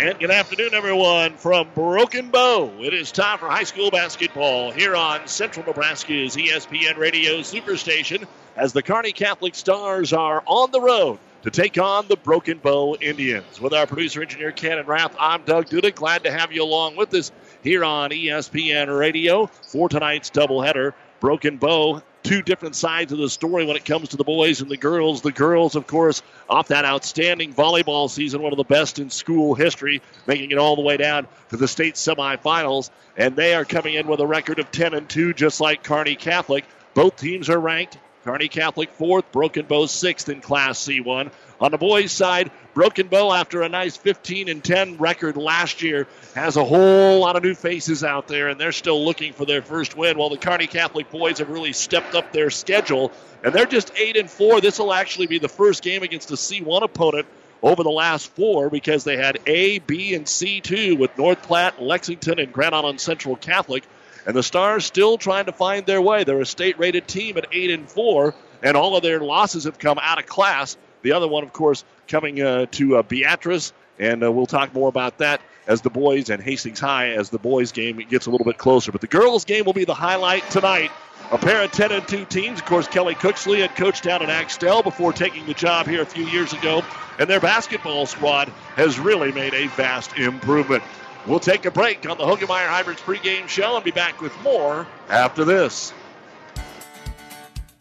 And good afternoon, everyone, from Broken Bow. It is time for high school basketball here on Central Nebraska's ESPN Radio Superstation as the Kearney Catholic Stars are on the road to take on the Broken Bow Indians. With our producer engineer Cannon Rath, I'm Doug Duda. Glad to have you along with us here on ESPN Radio for tonight's doubleheader. Broken Bow two different sides of the story when it comes to the boys and the girls. The girls, of course, off that outstanding volleyball season, one of the best in school history, making it all the way down to the state semifinals. And they are coming in with a record of 10 and 2, just like Kearney Catholic. Both teams are ranked. Kearney Catholic fourth, Broken Bow sixth in Class C1. On the boys' side, Broken Bow, after a nice 15 and 10 record last year, has a whole lot of new faces out there, and they're still looking for their first win. While the Kearney Catholic boys have really stepped up their schedule, and they're just eight and four. This will actually be the first game against a C1 opponent over the last four because they had A, B, and C2 with North Platte, Lexington, and Grand Island Central Catholic. And the Stars still trying to find their way. They're a state-rated team at eight and four, and all of their losses have come out of class. The other one, of course, coming uh, to uh, Beatrice, and uh, we'll talk more about that as the boys and Hastings High as the boys game gets a little bit closer. But the girls game will be the highlight tonight. A pair of 10 and 2 teams. Of course, Kelly Cooksley had coached down in Axtell before taking the job here a few years ago, and their basketball squad has really made a vast improvement. We'll take a break on the Hoegemeyer Hybrids pregame show and be back with more after this.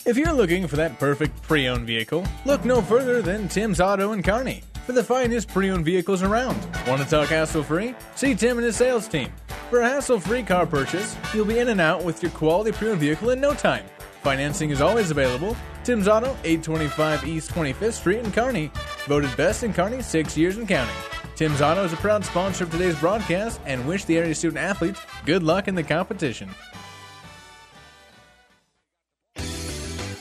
If you're looking for that perfect pre owned vehicle, look no further than Tim's Auto in Kearney for the finest pre owned vehicles around. Want to talk hassle free? See Tim and his sales team. For a hassle free car purchase, you'll be in and out with your quality pre owned vehicle in no time. Financing is always available. Tim's Auto, 825 East 25th Street in Kearney. Voted best in Kearney six years and counting. Tim's Auto is a proud sponsor of today's broadcast and wish the area student athletes good luck in the competition.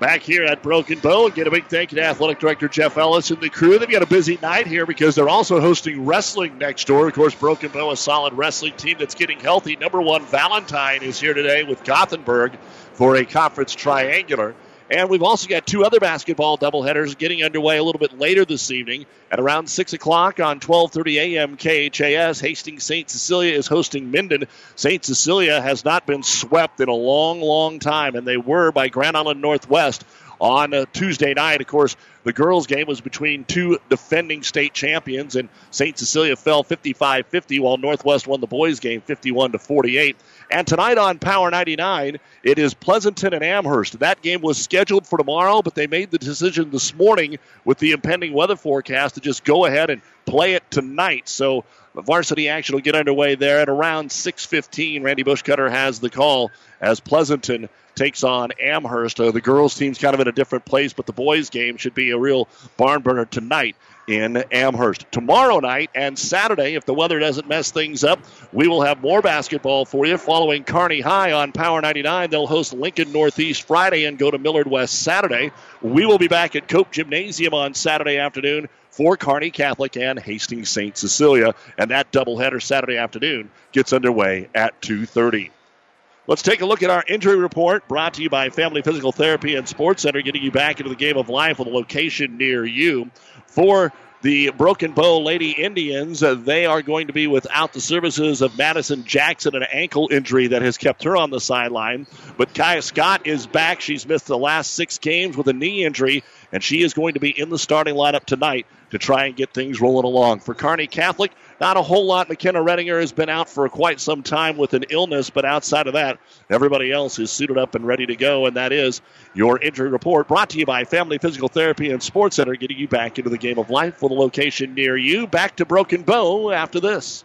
Back here at Broken Bow, again, a big thank you to Athletic Director Jeff Ellis and the crew. They've got a busy night here because they're also hosting wrestling next door. Of course, Broken Bow, a solid wrestling team that's getting healthy. Number one, Valentine is here today with Gothenburg for a conference triangular. And we've also got two other basketball doubleheaders getting underway a little bit later this evening at around 6 o'clock on 12:30 a.m. KHAS. Hastings St. Cecilia is hosting Minden. St. Cecilia has not been swept in a long, long time, and they were by Grand Island Northwest on uh, Tuesday night. Of course, the girls' game was between two defending state champions, and St. Cecilia fell 55 50, while Northwest won the boys' game 51 to 48. And tonight on Power 99, it is Pleasanton and Amherst. That game was scheduled for tomorrow, but they made the decision this morning with the impending weather forecast to just go ahead and play it tonight. So varsity action will get underway there at around 6:15. Randy Bushcutter has the call as Pleasanton takes on Amherst. Uh, the girls' team's kind of in a different place, but the boys' game should be a real barn burner tonight in Amherst. Tomorrow night and Saturday, if the weather doesn't mess things up, we will have more basketball for you. Following Kearney High on Power 99, they'll host Lincoln Northeast Friday and go to Millard West Saturday. We will be back at Cope Gymnasium on Saturday afternoon for Kearney Catholic and Hastings St. Cecilia, and that doubleheader Saturday afternoon gets underway at 2:30. Let's take a look at our injury report brought to you by Family Physical Therapy and Sports Center, getting you back into the game of life with a location near you. For the Broken Bow Lady Indians, uh, they are going to be without the services of Madison Jackson, an ankle injury that has kept her on the sideline. But Kaya Scott is back. She's missed the last six games with a knee injury, and she is going to be in the starting lineup tonight to try and get things rolling along. For Kearney Catholic, not a whole lot. McKenna Redinger has been out for quite some time with an illness, but outside of that, everybody else is suited up and ready to go. And that is your injury report brought to you by Family Physical Therapy and Sports Center, getting you back into the game of life with a location near you. Back to Broken Bow after this.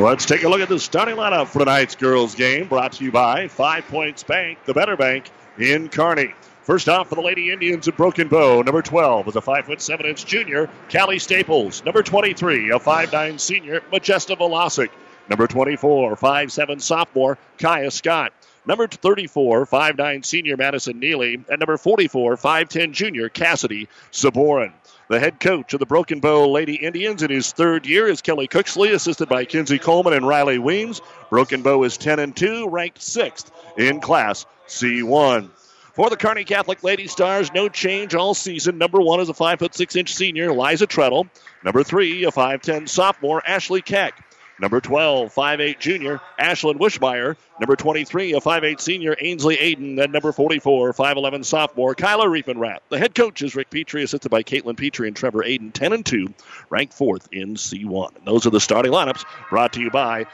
Let's take a look at the starting lineup for tonight's girls' game, brought to you by Five Points Bank, the better bank in Kearney. First off for the Lady Indians of Broken Bow, number 12 is a 5 foot 7 inch junior, Callie Staples. Number 23, a 5'9 senior, Majesta Velasic. Number 24, 5'7 sophomore, Kaya Scott. Number 34, 5'9 senior, Madison Neely. And number 44, 5'10 junior, Cassidy Saborin. The head coach of the Broken Bow Lady Indians in his third year is Kelly Cooksley, assisted by Kinsey Coleman and Riley Weems. Broken Bow is 10 and 2, ranked sixth in Class C1. For the Kearney Catholic Lady Stars, no change all season. Number one is a 5 foot 6 inch senior, Liza Treadle. Number three, a 5'10 sophomore, Ashley Keck. Number 12, 5'8 junior, Ashlyn Wishmeyer. Number 23, a 5'8 senior, Ainsley Aiden. And number 44, 5'11 sophomore, Kyla Reifenrath. The head coach is Rick Petrie, assisted by Caitlin Petrie and Trevor Aiden, 10 and 2, ranked fourth in C1. And those are the starting lineups brought to you by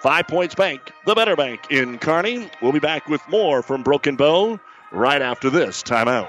Five Points Bank, the better bank in Kearney. We'll be back with more from Broken Bow right after this timeout.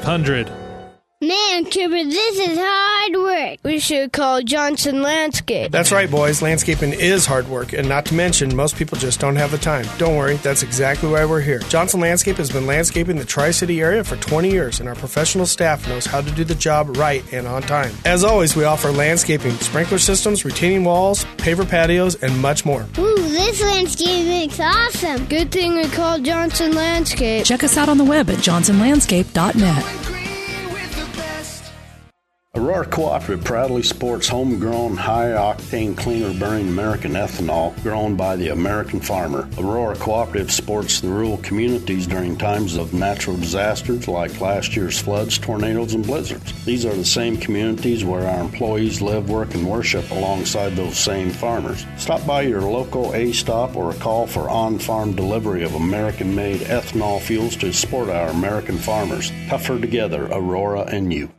3500. Man, Cooper, this is hard work. We should call Johnson Landscape. That's right, boys. Landscaping is hard work, and not to mention, most people just don't have the time. Don't worry, that's exactly why we're here. Johnson Landscape has been landscaping the Tri City area for 20 years, and our professional staff knows how to do the job right and on time. As always, we offer landscaping, sprinkler systems, retaining walls, paver patios, and much more. Ooh, this landscaping's awesome. Good thing we called Johnson Landscape. Check us out on the web at johnsonlandscape.net. Aurora Cooperative proudly sports homegrown, high octane, cleaner burning American ethanol grown by the American farmer. Aurora Cooperative sports the rural communities during times of natural disasters like last year's floods, tornadoes, and blizzards. These are the same communities where our employees live, work, and worship alongside those same farmers. Stop by your local A stop or call for on farm delivery of American made ethanol fuels to support our American farmers. Tougher together, Aurora and you.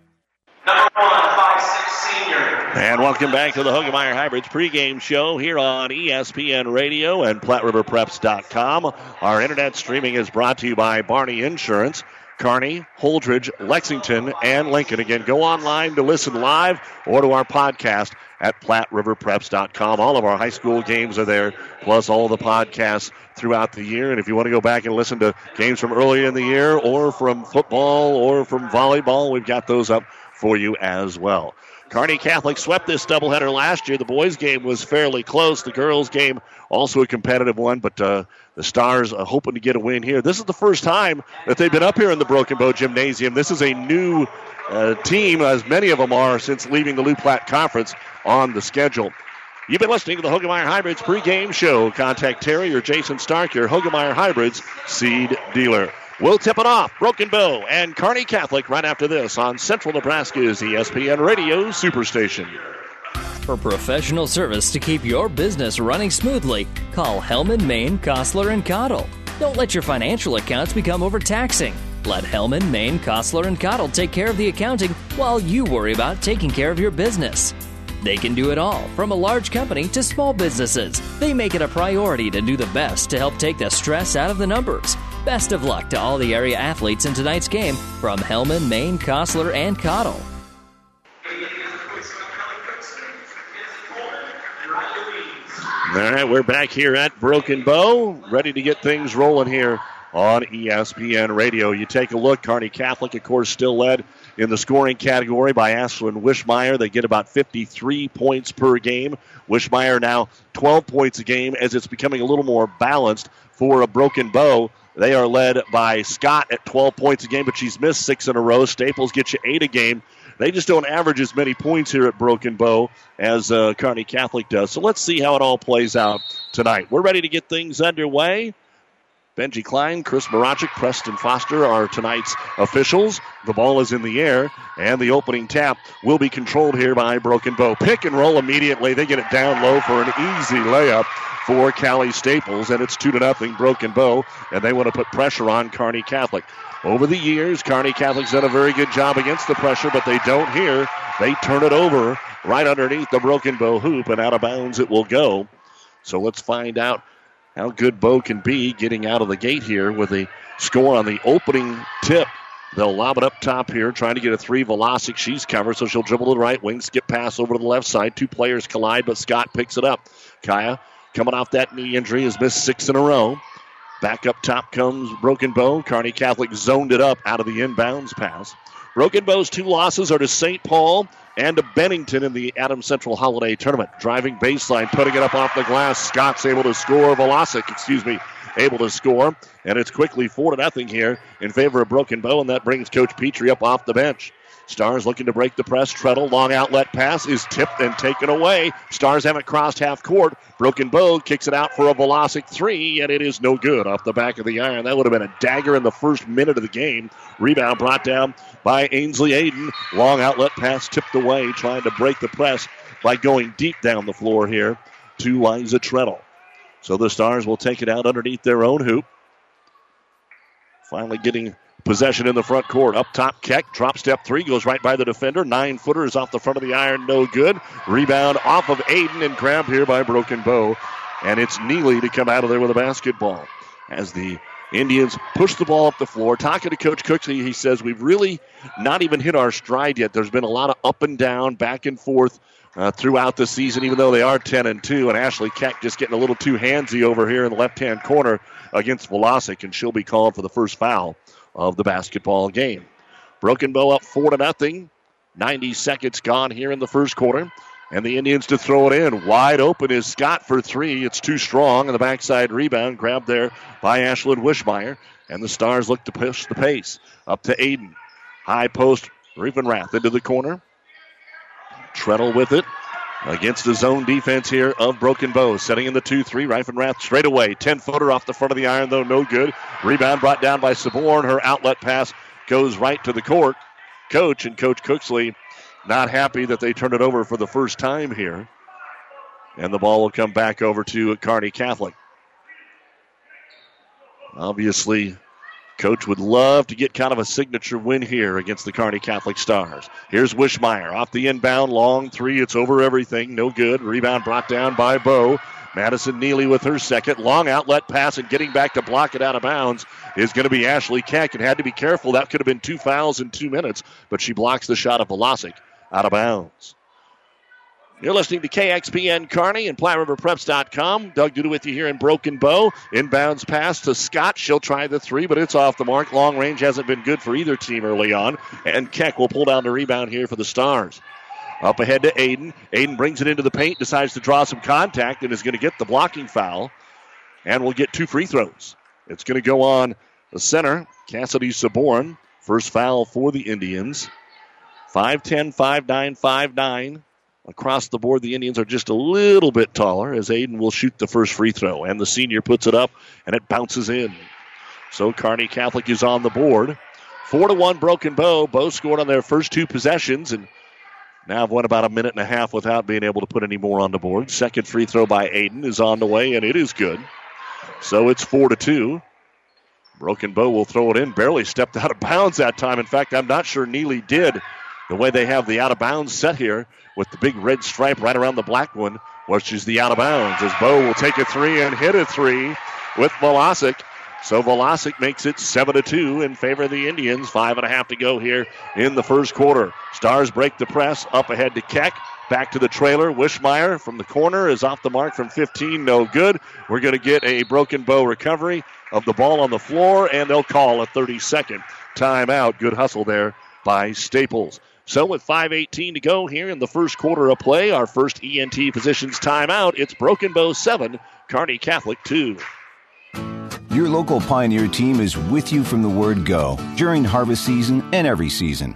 And welcome back to the Hoegemeyer Hybrids pregame show here on ESPN Radio and PlatteRiverPreps.com. Our internet streaming is brought to you by Barney Insurance. Kearney, Holdrege, Lexington, and Lincoln. Again, go online to listen live or to our podcast at PlatteRiverPreps.com. All of our high school games are there, plus all the podcasts throughout the year. And if you want to go back and listen to games from earlier in the year or from football or from volleyball, we've got those up for you as well. Kearney Catholic swept this doubleheader last year. The boys' game was fairly close. The girls' game also a competitive one, but uh, the Stars are hoping to get a win here. This is the first time that they've been up here in the Broken Bow Gymnasium. This is a new uh, team, as many of them are, since leaving the Lou Platte Conference on the schedule. You've been listening to the Hoegemeyer Hybrids pregame show. Contact Terry or Jason Stark, your Hoegemeyer Hybrids seed dealer. We'll tip it off. Broken Bow and Kearney Catholic right after this on Central Nebraska's ESPN Radio Superstation. For professional service to keep your business running smoothly, call Hellman, Maine, Kostler, and Cottle. Don't let your financial accounts become overtaxing. Let Hellman, Maine, Kostler, and Cottle take care of the accounting while you worry about taking care of your business. They can do it all, from a large company to small businesses. They make it a priority to do the best to help take the stress out of the numbers. Best of luck to all the area athletes in tonight's game from Hellman, Maine, Kostler, and Cottle. All right, we're back here at Broken Bow, ready to get things rolling here on ESPN Radio. You take a look, Kearney Catholic, of course, still led in the scoring category by Ashlyn Wishmeyer. They get about 53 points per game. Wishmeyer now 12 points a game as it's becoming a little more balanced for a broken bow. They are led by Scott at 12 points a game, but she's missed six in a row. Staples gets you eight a game. They just don't average as many points here at Broken Bow as uh, Kearney Catholic does. So let's see how it all plays out tonight. We're ready to get things underway. Benji Klein, Chris Marachik, Preston Foster are tonight's officials. The ball is in the air, and the opening tap will be controlled here by Broken Bow. Pick and roll immediately. They get it down low for an easy layup for Callie Staples, and it's two to nothing. Broken Bow, and they want to put pressure on Kearney Catholic. Over the years, Kearney Catholic's done a very good job against the pressure, but they don't here. They turn it over right underneath the Broken Bow hoop, and out of bounds it will go. So let's find out how good Bow can be getting out of the gate here with a score on the opening tip. They'll lob it up top here, trying to get a three. Velasic, she's covered, so she'll dribble to the right wing, skip pass over to the left side. Two players collide, but Scott picks it up. Kaya, coming off that knee injury, has missed six in a row. Back up top comes Broken Bow. Carney Catholic zoned it up out of the inbounds pass. Broken Bow's two losses are to St. Paul and to Bennington in the Adams Central Holiday Tournament. Driving baseline, putting it up off the glass. Scott's able to score. Velasic, excuse me, able to score. And it's quickly 4 to nothing here in favor of Broken Bow, and that brings Coach Petrie up off the bench. Stars looking to break the press. Treadle, long outlet pass is tipped and taken away. Stars haven't crossed half court. Broken Bow kicks it out for a Velasic three, and it is no good off the back of the iron. That would have been a dagger in the first minute of the game. Rebound brought down by Ainsley Aiden. Long outlet pass tipped away, trying to break the press by going deep down the floor here to Liza Treadle. So the Stars will take it out underneath their own hoop. Finally getting Possession in the front court. Up top, Keck. Drop step three. Goes right by the defender. Nine footer is off the front of the iron. No good. Rebound off of Aiden and grabbed here by Broken Bow. And it's Neely to come out of there with a basketball. As the Indians push the ball up the floor. Talking to Coach Cooksley, he says, We've really not even hit our stride yet. There's been a lot of up and down, back and forth uh, throughout the season, even though they are 10 and 2. And Ashley Keck just getting a little too handsy over here in the left hand corner against Velasic, and she'll be called for the first foul of the basketball game. Broken Bow up four to nothing. 90 seconds gone here in the first quarter. And the Indians to throw it in. Wide open is Scott for three. It's too strong. And the backside rebound grabbed there by Ashlyn Wishmeyer. And the Stars look to push the pace. Up to Aiden. High post. Reifenrath into the corner. Treadle with it against the zone defense here of Broken Bow. Setting in the 2 3. Reifenrath straight away. 10 footer off the front of the iron, though, no good. Rebound brought down by Saborn. Her outlet pass goes right to the court. Coach and Coach Cooksley not happy that they turned it over for the first time here. And the ball will come back over to Kearney Catholic. Obviously, Coach would love to get kind of a signature win here against the Kearney Catholic Stars. Here's Wishmeyer off the inbound, long three. It's over everything. No good. Rebound brought down by Bow. Madison Neely with her second. Long outlet pass and getting back to block it out of bounds is going to be Ashley Keck. And had to be careful. That could have been two fouls in two minutes, but she blocks the shot of Velasic out of bounds. You're listening to KXPN Kearney and PlatteRiverPreps.com. Doug Duda with you here in Broken Bow. Inbounds pass to Scott. She'll try the three, but it's off the mark. Long range hasn't been good for either team early on. And Keck will pull down the rebound here for the Stars. Up ahead to Aiden. Aiden brings it into the paint, decides to draw some contact, and is going to get the blocking foul. And will get two free throws. It's going to go on the center, Cassidy Saborn. First foul for the Indians. 5'10, 5'9, 5'9. Across the board, the Indians are just a little bit taller as Aiden will shoot the first free throw. And the senior puts it up and it bounces in. So Kearney Catholic is on the board. Four to one broken bow. Bow scored on their first two possessions and now have went about a minute and a half without being able to put any more on the board. Second free throw by Aiden is on the way and it is good. So it's four to two. Broken Bow will throw it in. Barely stepped out of bounds that time. In fact, I'm not sure Neely did. The way they have the out of bounds set here with the big red stripe right around the black one, which is the out of bounds. As Bow will take a three and hit a three with Velasic. So Velasic makes it seven to two in favor of the Indians. Five and a half to go here in the first quarter. Stars break the press up ahead to Keck. Back to the trailer. Wishmeyer from the corner is off the mark from 15. No good. We're going to get a broken bow recovery of the ball on the floor, and they'll call a 30 second timeout. Good hustle there by Staples. So with 5.18 to go here in the first quarter of play, our first ENT Physicians timeout. It's Broken Bow 7, Kearney Catholic 2. Your local Pioneer team is with you from the word go during harvest season and every season.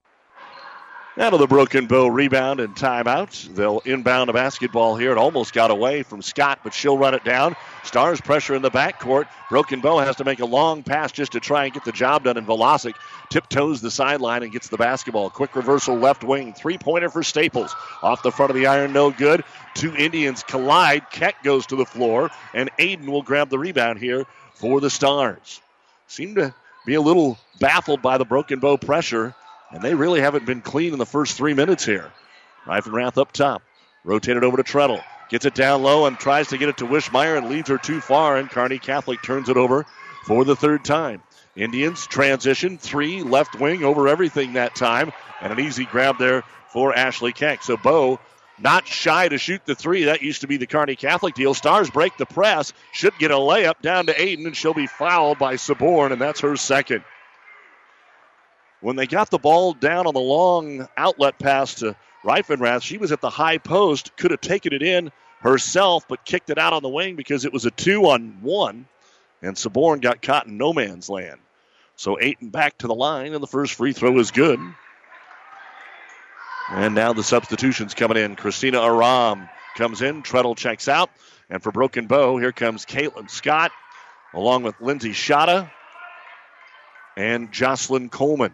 Out of the Broken Bow rebound and timeout. They'll inbound a basketball here. It almost got away from Scott, but she'll run it down. Stars pressure in the backcourt. Broken Bow has to make a long pass just to try and get the job done. And Velasic tiptoes the sideline and gets the basketball. Quick reversal left wing. Three pointer for Staples. Off the front of the iron, no good. Two Indians collide. Keck goes to the floor, and Aiden will grab the rebound here for the Stars. Seem to be a little baffled by the Broken Bow pressure and they really haven't been clean in the first three minutes here. Reifenrath up top. Rotated over to Treadle. Gets it down low and tries to get it to Wishmeyer and leads her too far. And Kearney Catholic turns it over for the third time. Indians transition three left wing over everything that time. And an easy grab there for Ashley Keck. So Bow not shy to shoot the three. That used to be the Kearney Catholic deal. Stars break the press. Should get a layup down to Aiden, and she'll be fouled by Saborn, and that's her second when they got the ball down on the long outlet pass to Reifenrath, she was at the high post, could have taken it in herself, but kicked it out on the wing because it was a two on one, and Saborn got caught in no man's land. So Aiden back to the line, and the first free throw is good. And now the substitutions coming in. Christina Aram comes in, Treadle checks out, and for Broken Bow, here comes Caitlin Scott, along with Lindsay Shada and Jocelyn Coleman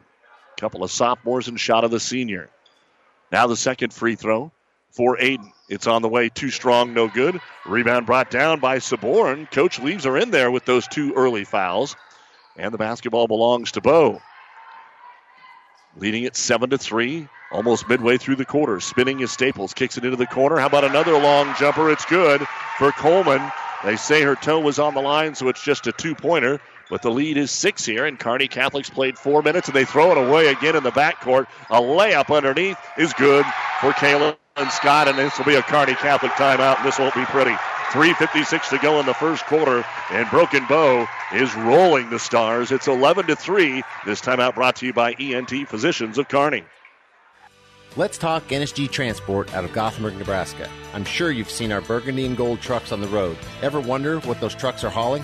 couple of sophomores and shot of the senior. Now the second free throw for Aiden. It's on the way. Too strong, no good. Rebound brought down by Saborn. Coach leaves her in there with those two early fouls. And the basketball belongs to Bow. Leading it 7 to 3, almost midway through the quarter. Spinning his Staples, kicks it into the corner. How about another long jumper? It's good for Coleman. They say her toe was on the line, so it's just a two pointer. But the lead is six here, and Kearney Catholics played four minutes, and they throw it away again in the backcourt. A layup underneath is good for Kayla and Scott, and this will be a Kearney Catholic timeout, and this won't be pretty. 3.56 to go in the first quarter, and Broken Bow is rolling the Stars. It's 11 to 3. This timeout brought to you by ENT Physicians of Kearney. Let's talk NSG Transport out of Gothenburg, Nebraska. I'm sure you've seen our burgundy and gold trucks on the road. Ever wonder what those trucks are hauling?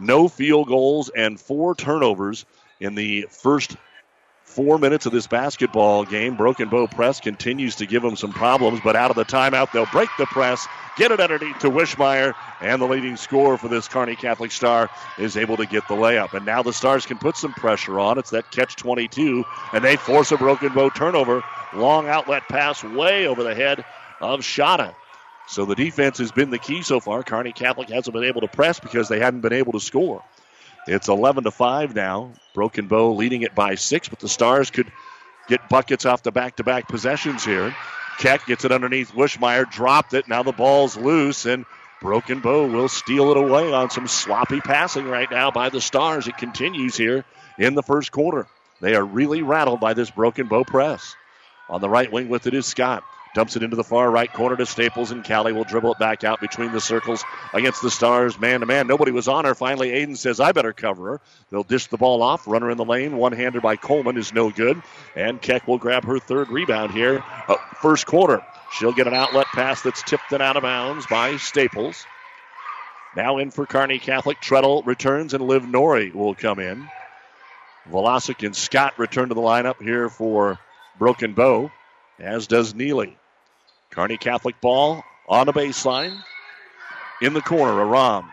no field goals and four turnovers in the first four minutes of this basketball game. Broken Bow press continues to give them some problems, but out of the timeout, they'll break the press, get it underneath to Wishmeyer, and the leading scorer for this Kearney Catholic Star is able to get the layup. And now the Stars can put some pressure on. It's that catch 22, and they force a Broken Bow turnover. Long outlet pass way over the head of Shada. So the defense has been the key so far. Kearney Catholic hasn't been able to press because they hadn't been able to score. It's 11 to 5 now. Broken Bow leading it by six, but the Stars could get buckets off the back to back possessions here. Keck gets it underneath Wishmeyer, dropped it. Now the ball's loose, and Broken Bow will steal it away on some sloppy passing right now by the Stars. It continues here in the first quarter. They are really rattled by this Broken Bow press. On the right wing with it is Scott. Dumps it into the far right corner to Staples, and Callie will dribble it back out between the circles against the Stars, man to man. Nobody was on her. Finally, Aiden says, I better cover her. They'll dish the ball off. Runner in the lane, one hander by Coleman is no good. And Keck will grab her third rebound here, uh, first quarter. She'll get an outlet pass that's tipped and out of bounds by Staples. Now in for Kearney Catholic. Treadle returns, and Liv Nori will come in. Velasic and Scott return to the lineup here for Broken Bow, as does Neely. Kearney Catholic ball on the baseline. In the corner, Aram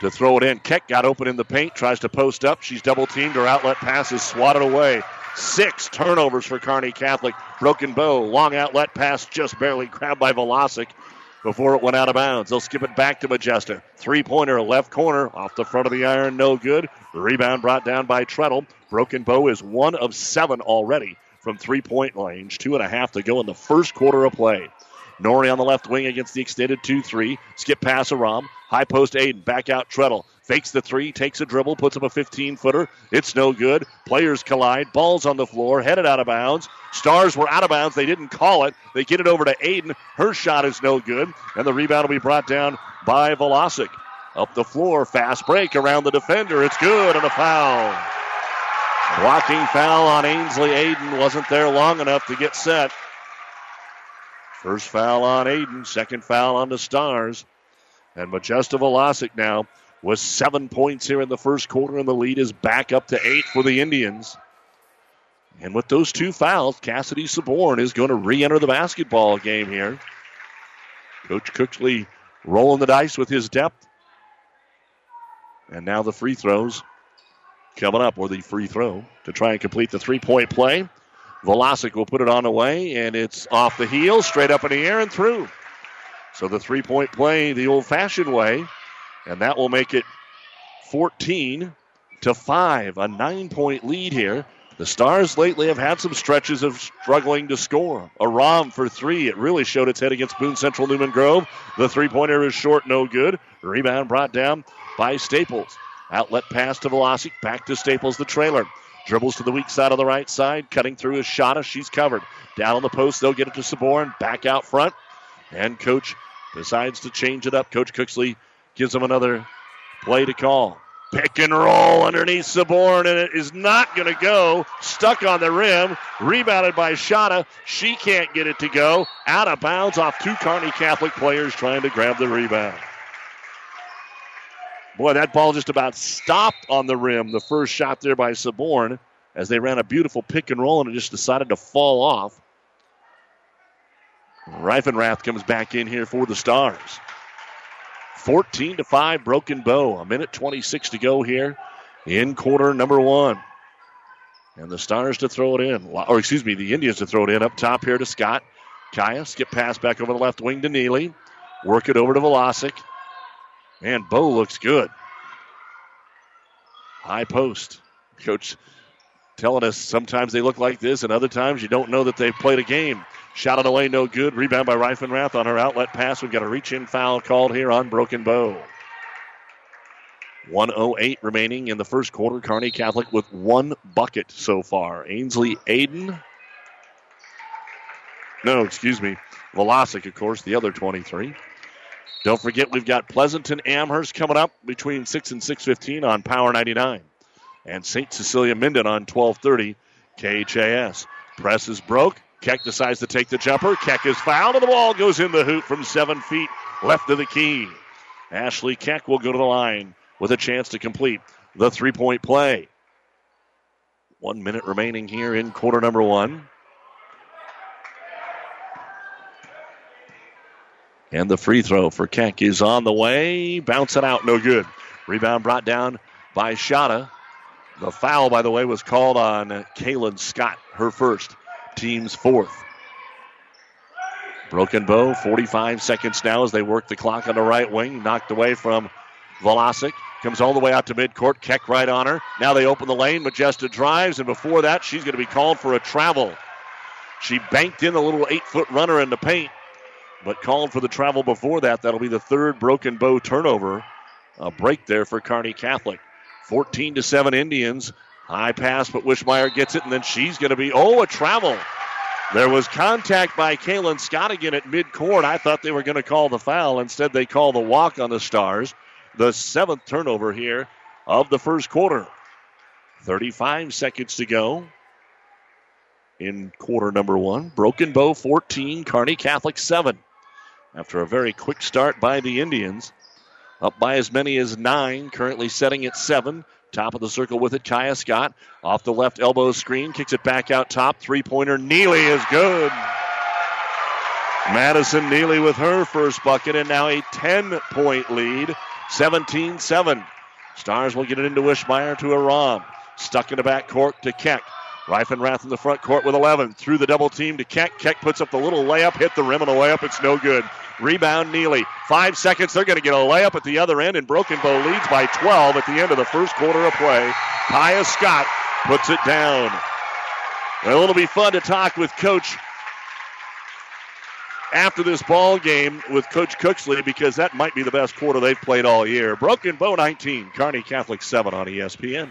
to throw it in. Keck got open in the paint, tries to post up. She's double teamed. Her outlet pass is swatted away. Six turnovers for Kearney Catholic. Broken bow, long outlet pass just barely grabbed by Velasic before it went out of bounds. They'll skip it back to Majesta. Three pointer, left corner, off the front of the iron, no good. Rebound brought down by Treadle. Broken bow is one of seven already from three point range. Two and a half to go in the first quarter of play. Nori on the left wing against the extended 2 3. Skip pass Aram. High post Aiden. Back out Treadle. Fakes the three, takes a dribble, puts up a 15 footer. It's no good. Players collide. Ball's on the floor, headed out of bounds. Stars were out of bounds. They didn't call it. They get it over to Aiden. Her shot is no good. And the rebound will be brought down by Velasic. Up the floor, fast break around the defender. It's good and a foul. Blocking foul on Ainsley Aiden wasn't there long enough to get set. First foul on Aiden, second foul on the Stars. And Majesta Velasic now with seven points here in the first quarter, and the lead is back up to eight for the Indians. And with those two fouls, Cassidy Saborn is going to re enter the basketball game here. Coach Cooksley rolling the dice with his depth. And now the free throws coming up, or the free throw to try and complete the three point play. Velasic will put it on the way, and it's off the heel, straight up in the air and through. So the three point play the old fashioned way, and that will make it 14 to 5, a nine point lead here. The Stars lately have had some stretches of struggling to score. Aram for three. It really showed its head against Boone Central Newman Grove. The three pointer is short, no good. Rebound brought down by Staples. Outlet pass to Velasic. Back to Staples, the trailer. Dribbles to the weak side of the right side. Cutting through is Shada. She's covered. Down on the post, they'll get it to Saborn. Back out front. And coach decides to change it up. Coach Cooksley gives him another play to call. Pick and roll underneath Saborn, and it is not going to go. Stuck on the rim. Rebounded by Shada. She can't get it to go. Out of bounds off two Kearney Catholic players trying to grab the rebound. Boy, that ball just about stopped on the rim. The first shot there by Saborn as they ran a beautiful pick and roll and it just decided to fall off. Reifenrath comes back in here for the Stars. 14 to 5, broken bow. A minute 26 to go here in quarter number one. And the Stars to throw it in. Or, excuse me, the Indians to throw it in up top here to Scott. Kaya, skip pass back over the left wing to Neely. Work it over to Velasic. Man, Bow looks good. High post. Coach telling us sometimes they look like this, and other times you don't know that they've played a game. Shot it away, no good. Rebound by Reifenrath on her outlet pass. We've got a reach in foul called here on Broken Bow. 108 remaining in the first quarter. Kearney Catholic with one bucket so far. Ainsley Aiden. No, excuse me. Velasic, of course, the other 23. Don't forget we've got Pleasanton Amherst coming up between 6 and 6:15 on Power 99, and St. Cecilia Minden on 12:30 KHAS. Press is broke. Keck decides to take the jumper. Keck is fouled, and the ball goes in the hoop from seven feet left of the key. Ashley Keck will go to the line with a chance to complete the three point play. One minute remaining here in quarter number one. And the free throw for Keck is on the way. Bounce it out, no good. Rebound brought down by Shada. The foul, by the way, was called on Kaylin Scott, her first, team's fourth. Broken bow, 45 seconds now as they work the clock on the right wing. Knocked away from Velasic. Comes all the way out to midcourt. Keck right on her. Now they open the lane. Majesta drives, and before that, she's going to be called for a travel. She banked in a little eight foot runner in the paint but called for the travel before that. That'll be the third broken bow turnover. A break there for Kearney Catholic. 14 to 7 Indians. High pass, but Wishmeyer gets it, and then she's going to be, oh, a travel. There was contact by Kaylin Scott again at midcourt. I thought they were going to call the foul. Instead, they call the walk on the Stars. The seventh turnover here of the first quarter. 35 seconds to go in quarter number one. Broken Bow 14, Kearney Catholic 7 after a very quick start by the Indians. Up by as many as nine, currently setting at seven. Top of the circle with it, Kaya Scott. Off the left elbow screen, kicks it back out top. Three pointer, Neely is good. Madison Neely with her first bucket, and now a 10 point lead, 17 7. Stars will get it into Wishmeyer to Aram. Stuck in the back court to Keck. Reifenrath in the front court with 11. Through the double team to Keck. Keck puts up the little layup, hit the rim on the layup. It's no good. Rebound Neely. Five seconds. They're going to get a layup at the other end, and Broken Bow leads by 12 at the end of the first quarter of play. Kaya Scott puts it down. Well, it'll be fun to talk with Coach after this ball game with Coach Cooksley because that might be the best quarter they've played all year. Broken Bow 19, Kearney Catholic 7 on ESPN.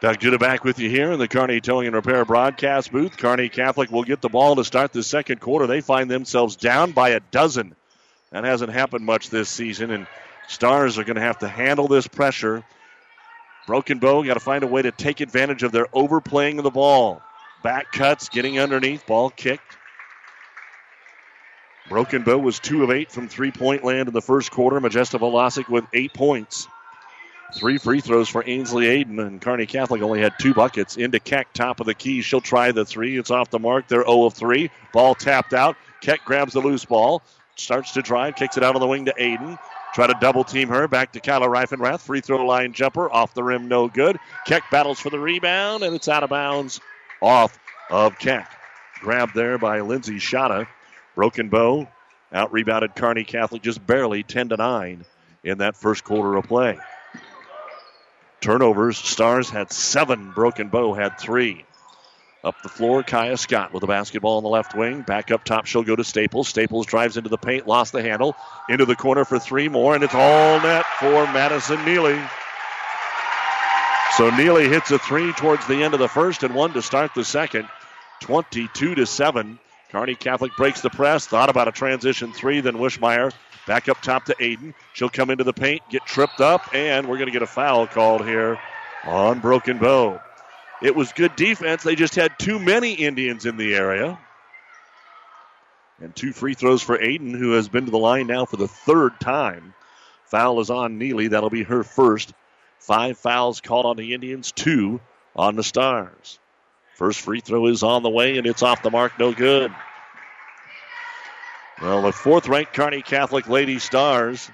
Doug Duda back with you here in the Kearney Towing and Repair broadcast booth. Kearney Catholic will get the ball to start the second quarter. They find themselves down by a dozen. That hasn't happened much this season, and Stars are going to have to handle this pressure. Broken Bow got to find a way to take advantage of their overplaying of the ball. Back cuts, getting underneath, ball kicked. Broken Bow was two of eight from three point land in the first quarter. Majesta Velasic with eight points. Three free throws for Ainsley Aiden, and Kearney Catholic only had two buckets. Into Keck, top of the key. She'll try the three. It's off the mark. They're 0 of 3. Ball tapped out. Keck grabs the loose ball, starts to drive, kicks it out on the wing to Aiden. Try to double team her. Back to Kyla Reifenrath. Free throw line jumper. Off the rim, no good. Keck battles for the rebound, and it's out of bounds off of Keck. Grabbed there by Lindsay Shada. Broken bow. Out rebounded Kearney Catholic just barely 10 to 9 in that first quarter of play. Turnovers. Stars had seven. Broken Bow had three. Up the floor, Kaya Scott with the basketball on the left wing. Back up top, she'll go to Staples. Staples drives into the paint, lost the handle. Into the corner for three more, and it's all net for Madison Neely. So Neely hits a three towards the end of the first and one to start the second. 22 to 7. Kearney Catholic breaks the press. Thought about a transition three, then Wishmeyer Back up top to Aiden. She'll come into the paint, get tripped up, and we're going to get a foul called here on Broken Bow. It was good defense. They just had too many Indians in the area. And two free throws for Aiden, who has been to the line now for the third time. Foul is on Neely. That'll be her first. Five fouls called on the Indians, two on the Stars. First free throw is on the way, and it's off the mark, no good. Well, the fourth ranked Kearney Catholic Lady Stars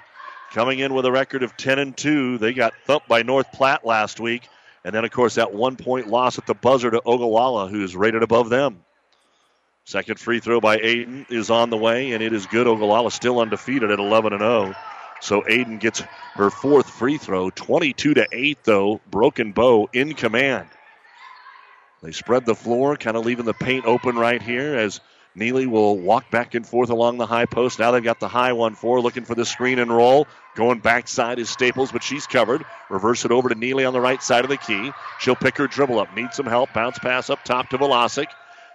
coming in with a record of 10 and 2. They got thumped by North Platte last week. And then, of course, that one point loss at the buzzer to Ogallala, who's rated above them. Second free throw by Aiden is on the way, and it is good. Ogallala still undefeated at 11 and 0. So Aiden gets her fourth free throw. 22 to 8, though. Broken Bow in command. They spread the floor, kind of leaving the paint open right here as Neely will walk back and forth along the high post. Now they've got the high one for looking for the screen and roll. Going backside is Staples, but she's covered. Reverse it over to Neely on the right side of the key. She'll pick her dribble up. Need some help. Bounce pass up top to Velasic.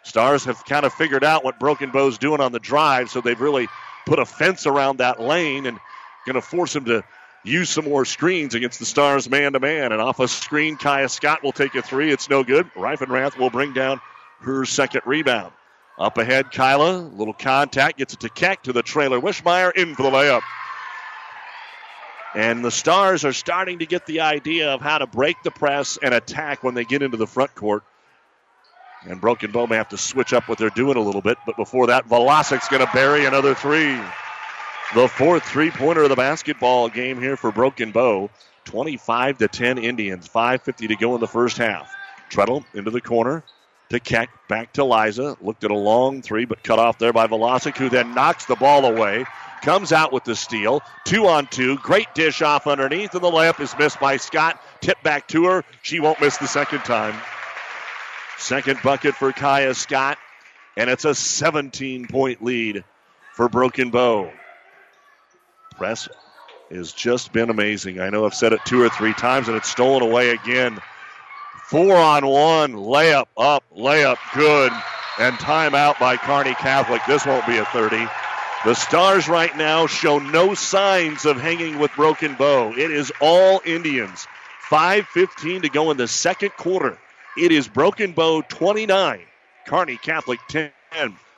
Stars have kind of figured out what Broken Bow's doing on the drive, so they've really put a fence around that lane and going to force him to use some more screens against the Stars man to man. And off a screen, Kaya Scott will take a three. It's no good. Reifenrath will bring down her second rebound. Up ahead, Kyla, little contact, gets it to Keck to the trailer. Wishmeyer in for the layup. And the Stars are starting to get the idea of how to break the press and attack when they get into the front court. And Broken Bow may have to switch up what they're doing a little bit. But before that, Velasic's going to bury another three. The fourth three pointer of the basketball game here for Broken Bow. 25 to 10 Indians. 5.50 to go in the first half. Treadle into the corner to Keck. Back to Liza. Looked at a long three, but cut off there by Velasic, who then knocks the ball away. Comes out with the steal. Two on two. Great dish off underneath, and the layup is missed by Scott. Tip back to her. She won't miss the second time. Second bucket for Kaya Scott, and it's a 17 point lead for Broken Bow. Press has just been amazing. I know I've said it two or three times, and it's stolen away again. Four on one, layup up, layup good, and timeout by Kearney Catholic. This won't be a 30. The Stars right now show no signs of hanging with Broken Bow. It is all Indians. 5.15 to go in the second quarter. It is Broken Bow 29, Kearney Catholic 10.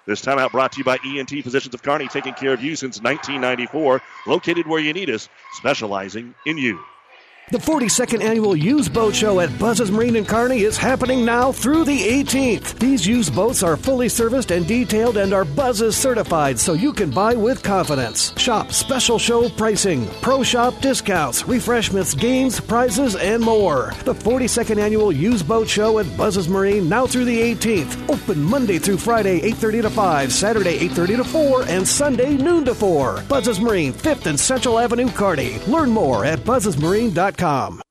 This timeout brought to you by ENT Physicians of Kearney, taking care of you since 1994. Located where you need us, specializing in you. The 42nd annual Used Boat Show at Buzz's Marine in Kearney is happening now through the 18th. These used boats are fully serviced and detailed and are Buzz's certified so you can buy with confidence. Shop special show pricing, pro shop discounts, refreshments, games, prizes, and more. The 42nd annual Used Boat Show at Buzz's Marine now through the 18th. Open Monday through Friday 8:30 to 5, Saturday 8:30 to 4, and Sunday noon to 4. Buzz's Marine, 5th and Central Avenue, Kearney. Learn more at buzzesmarine.com. Inc.com.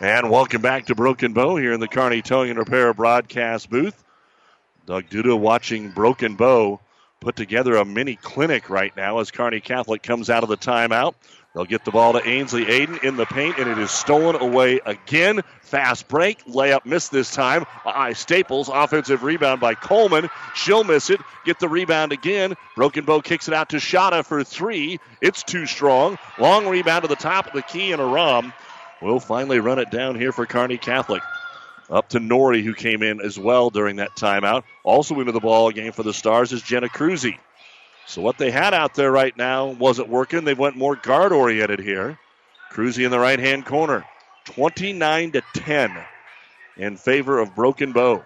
And welcome back to Broken Bow here in the Kearney Towing and Repair broadcast booth. Doug Duda watching Broken Bow put together a mini clinic right now as Kearney Catholic comes out of the timeout. They'll get the ball to Ainsley Aiden in the paint, and it is stolen away again. Fast break, layup missed this time by Staples. Offensive rebound by Coleman. She'll miss it. Get the rebound again. Broken Bow kicks it out to Shada for three. It's too strong. Long rebound to the top of the key and a rum will finally run it down here for Kearney Catholic. Up to Nori, who came in as well during that timeout. Also into the ball game for the Stars is Jenna Cruzy. So what they had out there right now wasn't working. They went more guard oriented here. Cruzy in the right hand corner. 29 to 10 in favor of Broken Bow.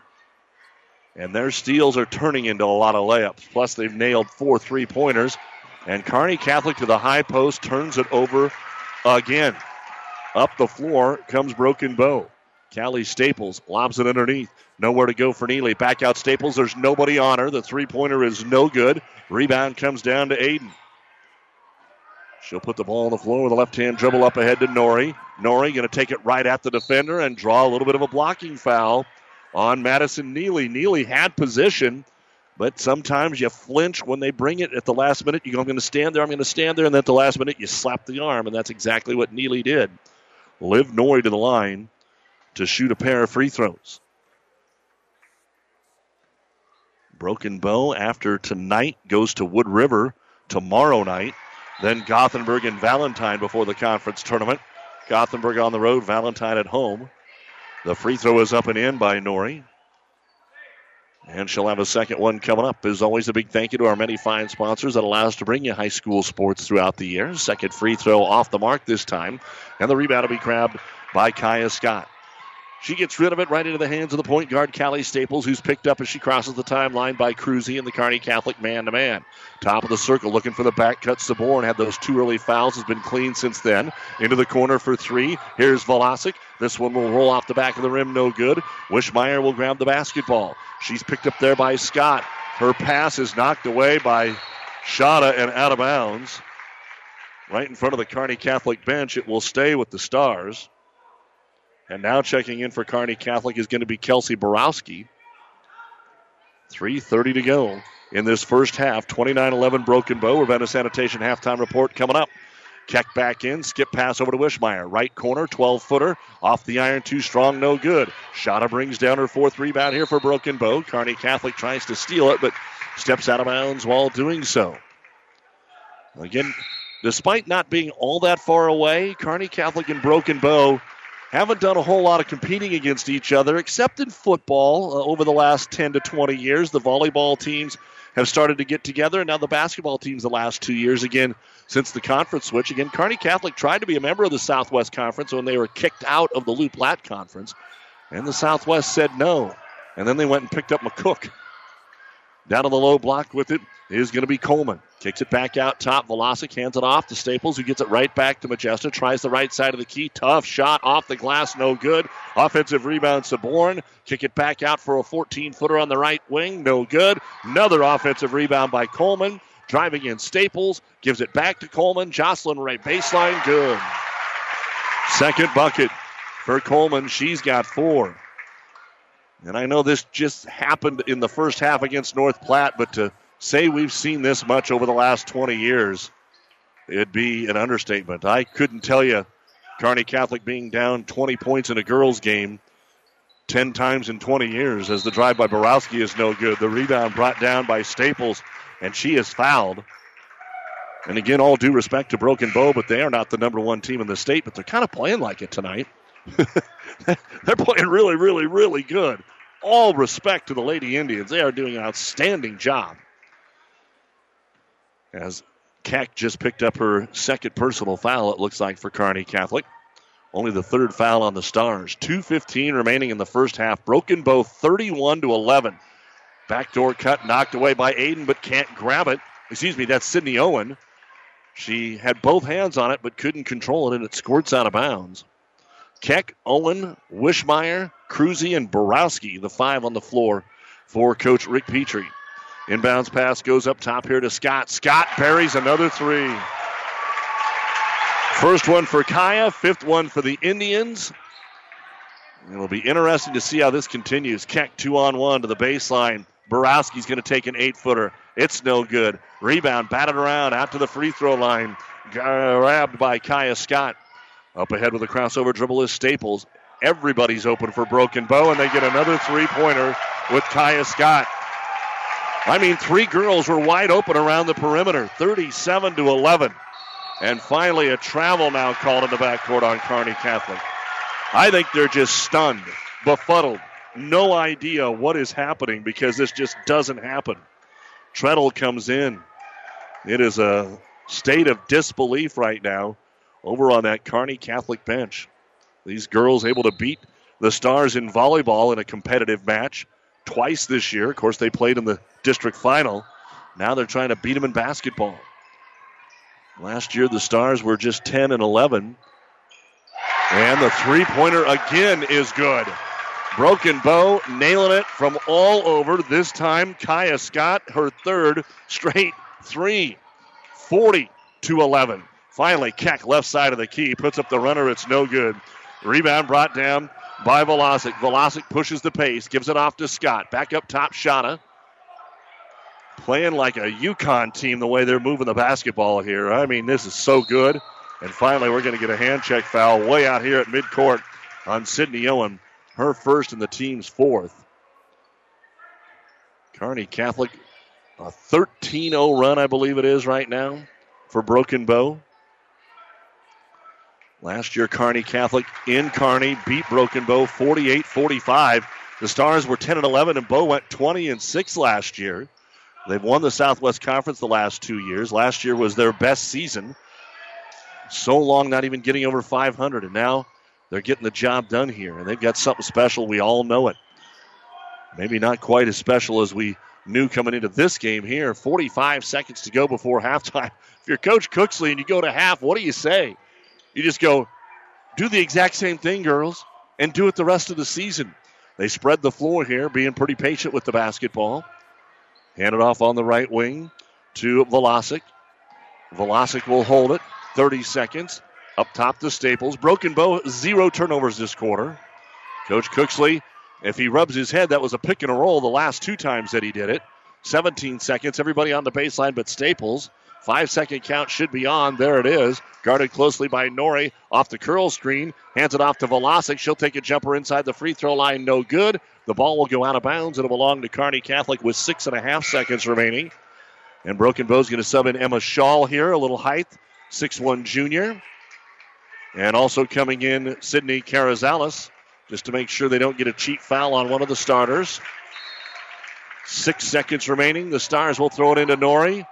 And their steals are turning into a lot of layups. Plus, they've nailed four three pointers. And Kearney Catholic to the high post turns it over again. Up the floor comes Broken Bow. Callie Staples lobs it underneath. Nowhere to go for Neely. Back out Staples. There's nobody on her. The three pointer is no good. Rebound comes down to Aiden. She'll put the ball on the floor with a left hand dribble up ahead to Nori. Nori going to take it right at the defender and draw a little bit of a blocking foul on Madison Neely. Neely had position, but sometimes you flinch when they bring it at the last minute. You go, I'm going to stand there, I'm going to stand there, and then at the last minute you slap the arm, and that's exactly what Neely did. Liv Nori to the line to shoot a pair of free throws. Broken Bow after tonight goes to Wood River tomorrow night. then Gothenburg and Valentine before the conference tournament. Gothenburg on the road, Valentine at home. The free throw is up and in by Nori. And she'll have a second one coming up. As always, a big thank you to our many fine sponsors that allow us to bring you high school sports throughout the year. Second free throw off the mark this time. And the rebound will be grabbed by Kaya Scott. She gets rid of it right into the hands of the point guard, Callie Staples, who's picked up as she crosses the timeline by Cruzy and the Kearney Catholic man to man. Top of the circle, looking for the back cut. Saborn had those two early fouls, has been clean since then. Into the corner for three. Here's Velasic. This one will roll off the back of the rim, no good. Wishmeyer will grab the basketball. She's picked up there by Scott. Her pass is knocked away by Shada and out of bounds. Right in front of the Kearney Catholic bench. It will stay with the Stars. And now checking in for Kearney Catholic is going to be Kelsey Borowski. 3.30 to go in this first half. 29 11 Broken Bow. Ravenna Sanitation halftime report coming up. Keck back in, skip pass over to Wishmeyer. Right corner, 12 footer. Off the iron, too strong, no good. Shada brings down her fourth rebound here for Broken Bow. Kearney Catholic tries to steal it, but steps out of bounds while doing so. Again, despite not being all that far away, Kearney Catholic and Broken Bow haven't done a whole lot of competing against each other, except in football uh, over the last 10 to 20 years. The volleyball teams have started to get together, and now the basketball teams the last two years again since the conference switch. Again, Kearney Catholic tried to be a member of the Southwest Conference when they were kicked out of the Loup Lat Conference, and the Southwest said no. And then they went and picked up McCook. Down on the low block with it is going to be Coleman. Kicks it back out top. Velasic hands it off to Staples, who gets it right back to Majesta. Tries the right side of the key. Tough shot off the glass, no good. Offensive rebound, Saborn. Kick it back out for a 14 footer on the right wing, no good. Another offensive rebound by Coleman. Driving in Staples, gives it back to Coleman. Jocelyn right baseline, good. Second bucket for Coleman. She's got four. And I know this just happened in the first half against North Platte, but to say we've seen this much over the last 20 years, it'd be an understatement. I couldn't tell you Kearney Catholic being down 20 points in a girls' game 10 times in 20 years as the drive by Borowski is no good. The rebound brought down by Staples, and she is fouled. And again, all due respect to Broken Bow, but they are not the number one team in the state, but they're kind of playing like it tonight. they're playing really, really, really good. All respect to the Lady Indians. They are doing an outstanding job as Keck just picked up her second personal foul, it looks like, for Kearney Catholic. Only the third foul on the Stars. 2.15 remaining in the first half. Broken Bow 31 to 11. Backdoor cut knocked away by Aiden, but can't grab it. Excuse me, that's Sydney Owen. She had both hands on it, but couldn't control it, and it squirts out of bounds. Keck, Owen, Wishmeyer, Cruzy, and Borowski, the five on the floor for Coach Rick Petrie. Inbounds pass goes up top here to Scott. Scott buries another three. First one for Kaya, fifth one for the Indians. It'll be interesting to see how this continues. Keck two on one to the baseline. Borowski's going to take an eight footer. It's no good. Rebound batted around out to the free throw line. Grabbed by Kaya Scott. Up ahead with a crossover dribble is Staples. Everybody's open for Broken Bow, and they get another three pointer with Kaya Scott. I mean, three girls were wide open around the perimeter, 37 to 11. And finally, a travel now called in the backcourt on Kearney Catholic. I think they're just stunned, befuddled, no idea what is happening because this just doesn't happen. Treadle comes in. It is a state of disbelief right now over on that Kearney Catholic bench. These girls able to beat the Stars in volleyball in a competitive match twice this year. Of course, they played in the district final. Now they're trying to beat them in basketball. Last year, the Stars were just 10 and 11. And the three pointer again is good. Broken bow, nailing it from all over. This time, Kaya Scott, her third straight three. 40 to 11. Finally, Keck, left side of the key, puts up the runner. It's no good. Rebound brought down by Velasic. Velasic pushes the pace, gives it off to Scott. Back up top, Shana playing like a UConn team the way they're moving the basketball here. I mean, this is so good. And finally, we're going to get a hand check foul way out here at midcourt on Sydney Owen, her first and the team's fourth. Kearney Catholic, a 13 0 run, I believe it is right now. for Broken Bow. Last year, Kearney Catholic in Kearney beat Broken Bow 48 45. The Stars were 10 and 11, and Bow went 20 and 6 last year. They've won the Southwest Conference the last two years. Last year was their best season. So long, not even getting over 500, and now they're getting the job done here, and they've got something special. We all know it. Maybe not quite as special as we knew coming into this game here. 45 seconds to go before halftime. If you're Coach Cooksley and you go to half, what do you say? You just go, do the exact same thing, girls, and do it the rest of the season. They spread the floor here, being pretty patient with the basketball. Hand it off on the right wing to Velasic. Velasic will hold it. 30 seconds. Up top to Staples. Broken bow, zero turnovers this quarter. Coach Cooksley, if he rubs his head, that was a pick and a roll the last two times that he did it. 17 seconds. Everybody on the baseline but Staples. Five second count should be on. There it is. Guarded closely by Nori off the curl screen. Hands it off to Velasic. She'll take a jumper inside the free throw line. No good. The ball will go out of bounds. It'll belong to Carney Catholic with six and a half seconds remaining. And Broken Bow's going to sub in Emma Shaw here, a little height, six-one junior. And also coming in, Sydney Carazales, just to make sure they don't get a cheap foul on one of the starters. Six seconds remaining. The Stars will throw it into Nori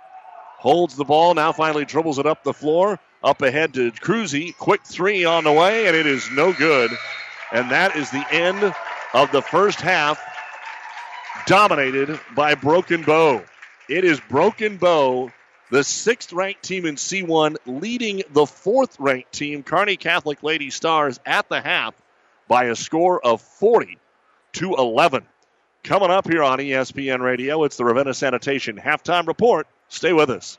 holds the ball, now finally dribbles it up the floor. Up ahead to Cruzy. Quick three on the way, and it is no good. And that is the end of the first half, dominated by Broken Bow. It is Broken Bow, the sixth ranked team in C1, leading the fourth ranked team, Kearney Catholic Lady Stars, at the half by a score of 40 to 11. Coming up here on ESPN Radio, it's the Ravenna Sanitation halftime report. Stay with us.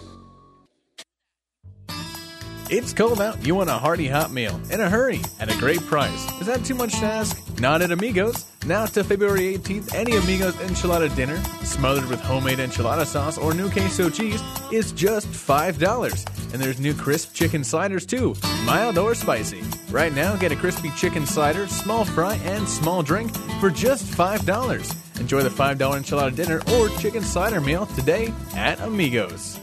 It's cold out. You want a hearty hot meal in a hurry at a great price. Is that too much to ask? Not at Amigos. Now to February 18th, any Amigos enchilada dinner, smothered with homemade enchilada sauce or new queso cheese, is just $5. And there's new crisp chicken sliders too, mild or spicy. Right now, get a crispy chicken slider, small fry, and small drink for just $5. Enjoy the $5 enchilada dinner or chicken slider meal today at Amigos.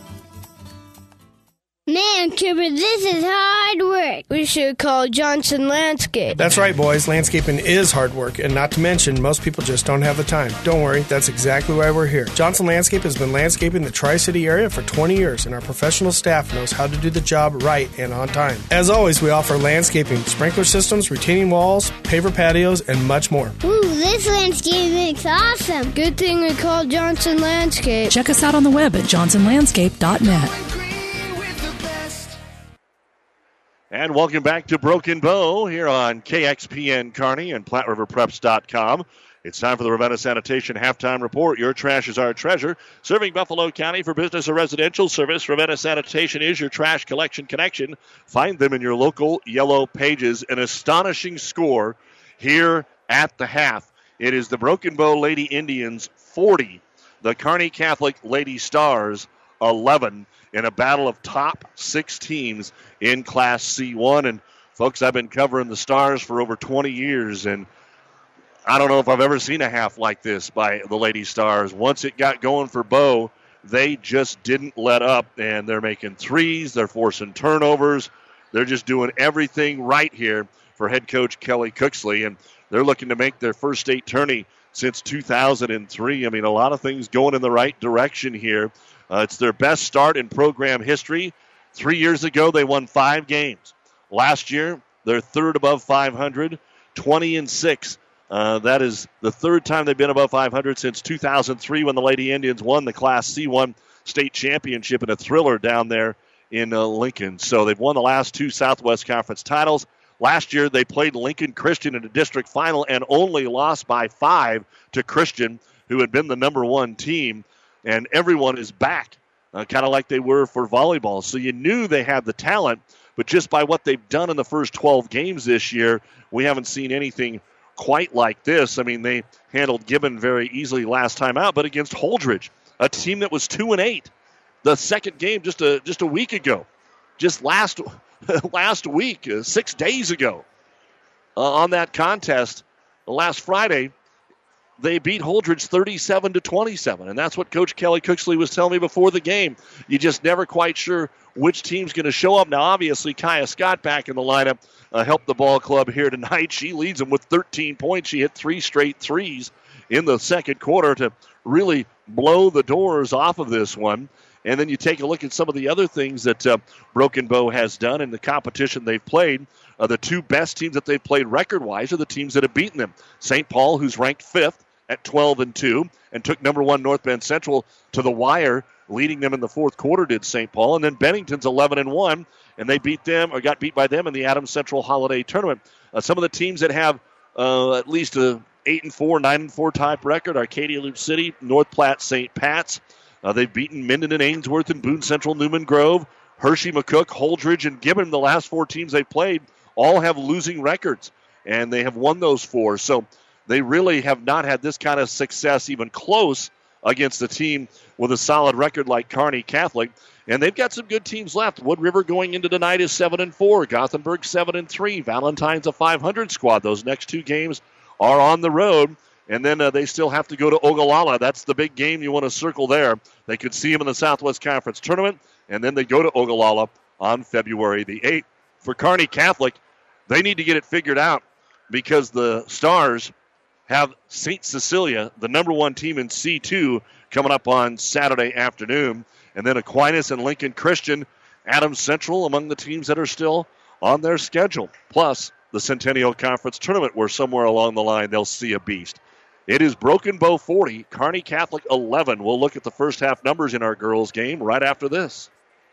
Man, Cooper, this is hard work. We should call Johnson Landscape. That's right, boys. Landscaping is hard work, and not to mention, most people just don't have the time. Don't worry, that's exactly why we're here. Johnson Landscape has been landscaping the Tri City area for 20 years, and our professional staff knows how to do the job right and on time. As always, we offer landscaping, sprinkler systems, retaining walls, paver patios, and much more. Ooh, this landscape looks awesome. Good thing we called Johnson Landscape. Check us out on the web at johnsonlandscape.net. And welcome back to Broken Bow here on KXPN Kearney and PlatteRiverPreps.com. It's time for the Ravenna Sanitation halftime report. Your trash is our treasure. Serving Buffalo County for business or residential service, Ravenna Sanitation is your trash collection connection. Find them in your local yellow pages. An astonishing score here at the half. It is the Broken Bow Lady Indians 40, the Kearney Catholic Lady Stars 11 in a battle of top six teams in Class C1. And folks, I've been covering the Stars for over 20 years, and I don't know if I've ever seen a half like this by the Lady Stars. Once it got going for Bow, they just didn't let up, and they're making threes, they're forcing turnovers, they're just doing everything right here for head coach Kelly Cooksley, and they're looking to make their first state tourney since 2003. I mean, a lot of things going in the right direction here. Uh, it's their best start in program history. Three years ago, they won five games. Last year, they're third above 500, 20 and 6. Uh, that is the third time they've been above 500 since 2003 when the Lady Indians won the Class C1 state championship in a thriller down there in uh, Lincoln. So they've won the last two Southwest Conference titles. Last year, they played Lincoln Christian in a district final and only lost by five to Christian, who had been the number one team and everyone is back uh, kind of like they were for volleyball. So you knew they had the talent, but just by what they've done in the first 12 games this year, we haven't seen anything quite like this. I mean, they handled Gibbon very easily last time out, but against Holdrege, a team that was two and eight, the second game just a just a week ago, just last last week, uh, six days ago, uh, on that contest last Friday, they beat Holdrege 37 to 27, and that's what Coach Kelly Cooksley was telling me before the game. You just never quite sure which team's going to show up. Now, obviously, Kaya Scott back in the lineup uh, helped the ball club here tonight. She leads them with 13 points. She hit three straight threes in the second quarter to really blow the doors off of this one. And then you take a look at some of the other things that uh, Broken Bow has done in the competition they've played. Uh, the two best teams that they've played record wise are the teams that have beaten them. St. Paul, who's ranked fifth at 12 and 2, and took number one North Bend Central to the wire, leading them in the fourth quarter, did St. Paul. And then Bennington's 11 and 1, and they beat them or got beat by them in the Adams Central Holiday Tournament. Uh, some of the teams that have uh, at least a 8 and 4, 9 and 4 type record Arcadia Loup City, North Platte, St. Pat's. Uh, they've beaten Minden and Ainsworth and Boone Central, Newman Grove, Hershey, McCook, Holdrege, and Gibbon. The last four teams they've played all have losing records, and they have won those four. So they really have not had this kind of success even close against a team with a solid record like Kearney Catholic. And they've got some good teams left. Wood River going into tonight is seven and four. Gothenburg seven and three. Valentine's a 500 squad. Those next two games are on the road. And then uh, they still have to go to Ogallala. That's the big game you want to circle there. They could see them in the Southwest Conference tournament, and then they go to Ogallala on February the 8th. For Kearney Catholic, they need to get it figured out because the Stars have St. Cecilia, the number one team in C2, coming up on Saturday afternoon. And then Aquinas and Lincoln Christian, Adams Central among the teams that are still on their schedule. Plus, the Centennial Conference tournament, where somewhere along the line they'll see a beast. It is Broken Bow 40, Kearney Catholic 11. We'll look at the first half numbers in our girls' game right after this.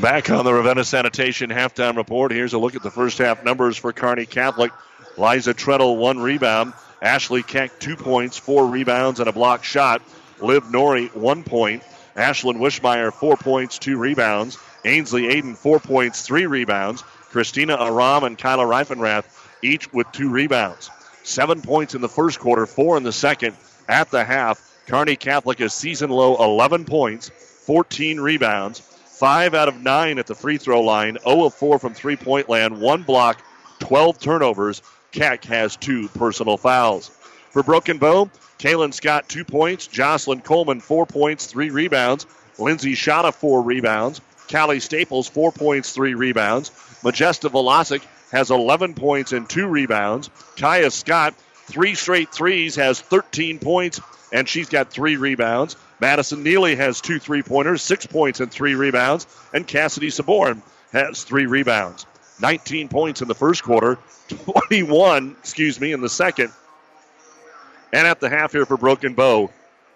Back on the Ravenna Sanitation halftime report. Here's a look at the first half numbers for Kearney Catholic. Liza Treadle, one rebound. Ashley Keck, two points, four rebounds, and a block shot. Liv Nori, one point. Ashlyn Wishmeyer, four points, two rebounds. Ainsley Aiden, four points, three rebounds. Christina Aram and Kyla Reifenrath, each with two rebounds. Seven points in the first quarter, four in the second. At the half, Kearney Catholic is season low 11 points, 14 rebounds, Five out of nine at the free throw line, 0 of 4 from three point land, one block, 12 turnovers. Keck has two personal fouls. For Broken Bow, Kaylin Scott, two points. Jocelyn Coleman, four points, three rebounds. Lindsay Shada, four rebounds. Callie Staples, four points, three rebounds. Majesta Velasic has 11 points and two rebounds. Kaya Scott, three straight threes, has 13 points, and she's got three rebounds. Madison Neely has two three pointers, six points and three rebounds, and Cassidy Saborn has three rebounds. 19 points in the first quarter, 21, excuse me, in the second. And at the half here for Broken Bow,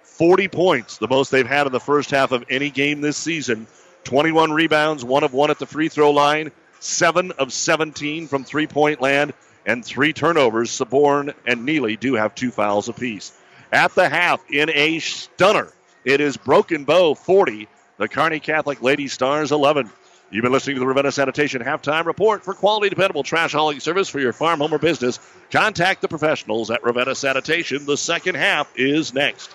40 points, the most they've had in the first half of any game this season. 21 rebounds, one of one at the free throw line, seven of 17 from three point land, and three turnovers. Saborn and Neely do have two fouls apiece. At the half, in a stunner, it is Broken Bow 40, the Kearney Catholic Lady Stars 11. You've been listening to the Ravenna Sanitation Halftime Report. For quality, dependable trash hauling service for your farm, home, or business, contact the professionals at Ravenna Sanitation. The second half is next.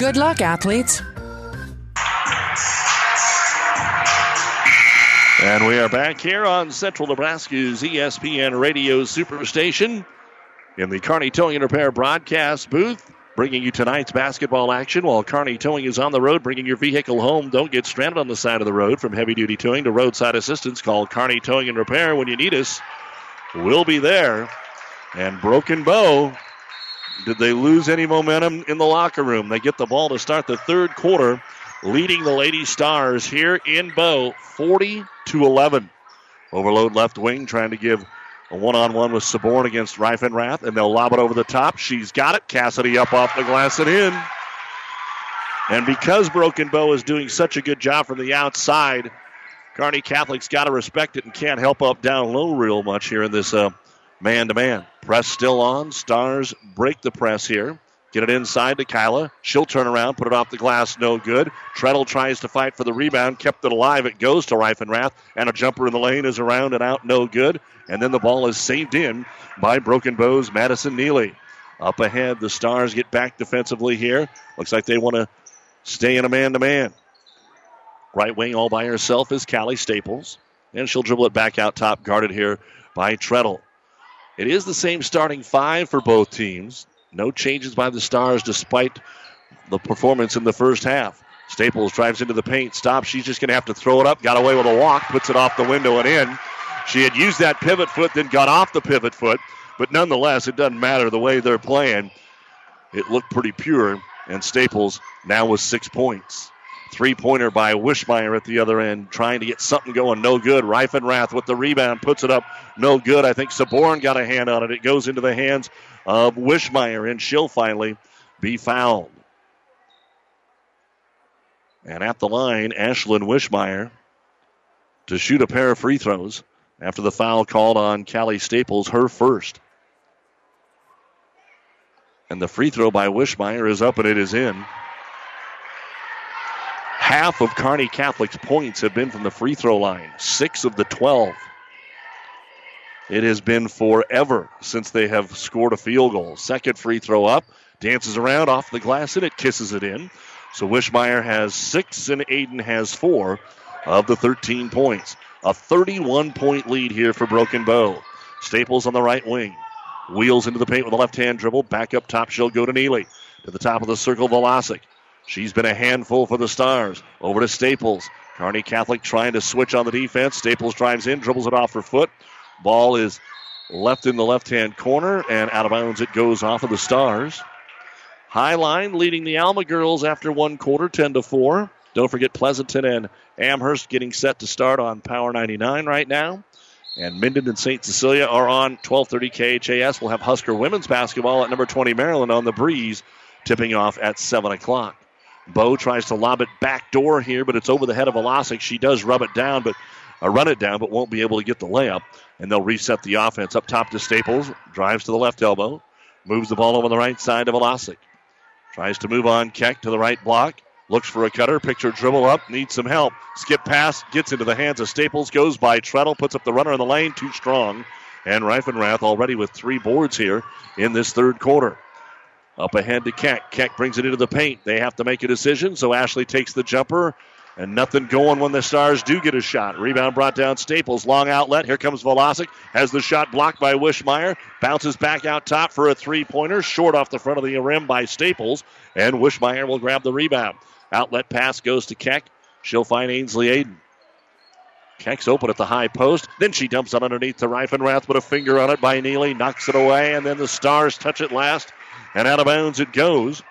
Good luck, athletes. And we are back here on Central Nebraska's ESPN Radio Superstation in the Kearney Towing and Repair broadcast booth, bringing you tonight's basketball action while Kearney Towing is on the road, bringing your vehicle home. Don't get stranded on the side of the road. From heavy duty towing to roadside assistance, call Kearney Towing and Repair when you need us. We'll be there. And Broken Bow, did they lose any momentum in the locker room? They get the ball to start the third quarter leading the Lady Stars here in Bow 40 to 11. Overload left wing trying to give a one on one with Saborn against Reifenrath, and they'll lob it over the top. She's got it. Cassidy up off the glass and in. And because Broken Bow is doing such a good job from the outside, Kearney Catholic's got to respect it and can't help up down low real much here in this uh, man to man. Press still on. Stars break the press here. Get it inside to Kyla. She'll turn around, put it off the glass, no good. Treadle tries to fight for the rebound, kept it alive. It goes to Reifenrath, and a jumper in the lane is around and out, no good. And then the ball is saved in by Broken Bows Madison Neely. Up ahead, the Stars get back defensively here. Looks like they want to stay in a man to man. Right wing all by herself is Callie Staples. And she'll dribble it back out top, guarded here by Treadle. It is the same starting five for both teams. No changes by the Stars despite the performance in the first half. Staples drives into the paint, stops. She's just going to have to throw it up. Got away with a walk, puts it off the window and in. She had used that pivot foot, then got off the pivot foot. But nonetheless, it doesn't matter the way they're playing. It looked pretty pure. And Staples now with six points. Three pointer by Wishmeyer at the other end, trying to get something going. No good. Reifenrath with the rebound puts it up. No good. I think Saborn got a hand on it. It goes into the hands of Wishmeyer, and she'll finally be fouled. And at the line, Ashlyn Wishmeyer to shoot a pair of free throws after the foul called on Callie Staples, her first. And the free throw by Wishmeyer is up and it is in. Half of Kearney Catholic's points have been from the free throw line, six of the 12. It has been forever since they have scored a field goal. Second free throw up, dances around off the glass, and it kisses it in. So Wishmeyer has six, and Aiden has four of the 13 points. A 31 point lead here for Broken Bow. Staples on the right wing. Wheels into the paint with a left hand dribble. Back up top, she'll go to Neely. To the top of the circle, Velasic. She's been a handful for the Stars. Over to Staples. Kearney Catholic trying to switch on the defense. Staples drives in, dribbles it off her foot. Ball is left in the left hand corner, and out of bounds it goes off of the Stars. High line leading the Alma girls after one quarter, 10 to 4. Don't forget Pleasanton and Amherst getting set to start on Power 99 right now. And Minden and St. Cecilia are on 1230 KHAS. We'll have Husker women's basketball at number 20 Maryland on the breeze, tipping off at 7 o'clock. Bow tries to lob it back door here, but it's over the head of Velasic. She does rub it down, but uh, run it down, but won't be able to get the layup. And they'll reset the offense up top to Staples. Drives to the left elbow. Moves the ball over the right side to Velasic. Tries to move on Keck to the right block. Looks for a cutter, picture dribble up, needs some help. Skip pass, gets into the hands of Staples, goes by Treadle, puts up the runner in the lane, too strong. And Reifenrath already with three boards here in this third quarter. Up ahead to Keck. Keck brings it into the paint. They have to make a decision, so Ashley takes the jumper. And nothing going when the Stars do get a shot. Rebound brought down Staples. Long outlet. Here comes Velasic. Has the shot blocked by Wishmeyer. Bounces back out top for a three pointer. Short off the front of the rim by Staples. And Wishmeyer will grab the rebound. Outlet pass goes to Keck. She'll find Ainsley Aiden. Keck's open at the high post. Then she dumps it underneath to Reifenrath with a finger on it by Neely. Knocks it away. And then the Stars touch it last. And out of bounds it goes.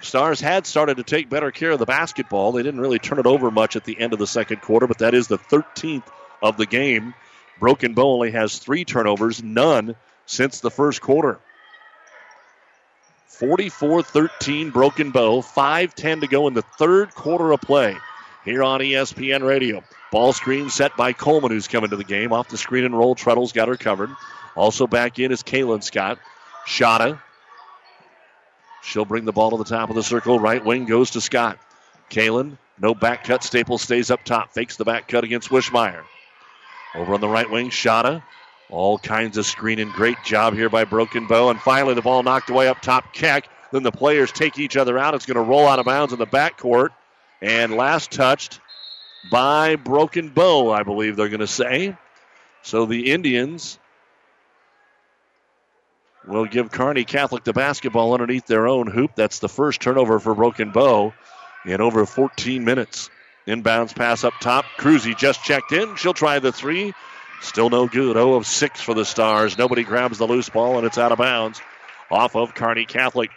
Stars had started to take better care of the basketball. They didn't really turn it over much at the end of the second quarter, but that is the 13th of the game. Broken Bow only has three turnovers, none since the first quarter. 44 13 Broken Bow, 5 10 to go in the third quarter of play here on ESPN Radio. Ball screen set by Coleman, who's coming to the game. Off the screen and roll, Treadle's got her covered. Also back in is Kaylin Scott. Shada. She'll bring the ball to the top of the circle. Right wing goes to Scott. Kaylin, no back cut. Staples stays up top. Fakes the back cut against Wishmeyer. Over on the right wing, Shada. All kinds of screening. Great job here by Broken Bow. And finally, the ball knocked away up top. Keck. Then the players take each other out. It's going to roll out of bounds in the backcourt. And last touched by Broken Bow, I believe they're going to say. So the Indians will give Kearney Catholic the basketball underneath their own hoop. That's the first turnover for Broken Bow in over 14 minutes. Inbounds pass up top. Cruzy just checked in. She'll try the three. Still no good. 0 of 6 for the Stars. Nobody grabs the loose ball, and it's out of bounds off of Kearney Catholic.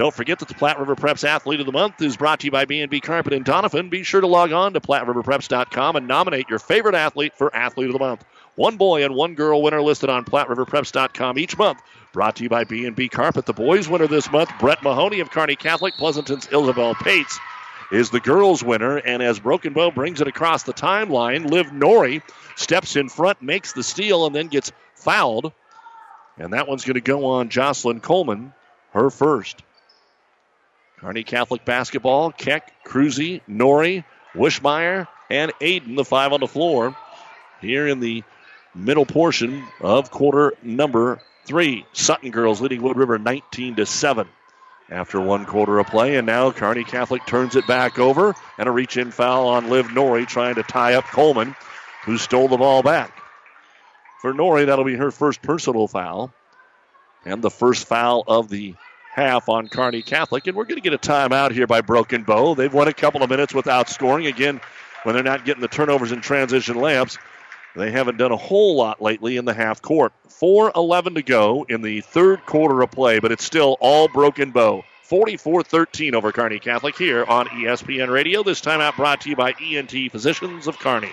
Don't forget that the Platte River Preps Athlete of the Month is brought to you by B&B Carpet in Donovan. Be sure to log on to PlatteRiverPreps.com and nominate your favorite athlete for Athlete of the Month. One boy and one girl winner listed on PlatteRiverPreps.com each month. Brought to you by B&B Carpet. The boys winner this month, Brett Mahoney of Kearney Catholic. Pleasanton's Isabel Pates is the girls winner. And as Broken Bow brings it across the timeline, Liv Nori steps in front, makes the steal, and then gets fouled. And that one's going to go on Jocelyn Coleman, her first. Kearney Catholic basketball, Keck, Cruzy, Nori, Wishmeyer, and Aiden, the five on the floor, here in the middle portion of quarter number three. Sutton girls leading Wood River 19 to 7 after one quarter of play. And now Kearney Catholic turns it back over and a reach in foul on Liv Nori trying to tie up Coleman, who stole the ball back. For Nori, that'll be her first personal foul and the first foul of the half on Kearney Catholic. And we're going to get a timeout here by Broken Bow. They've won a couple of minutes without scoring. Again, when they're not getting the turnovers and transition layups, they haven't done a whole lot lately in the half court. 4 11 to go in the third quarter of play, but it's still all Broken Bow. 44 13 over Kearney Catholic here on ESPN Radio. This timeout brought to you by ENT Physicians of Kearney.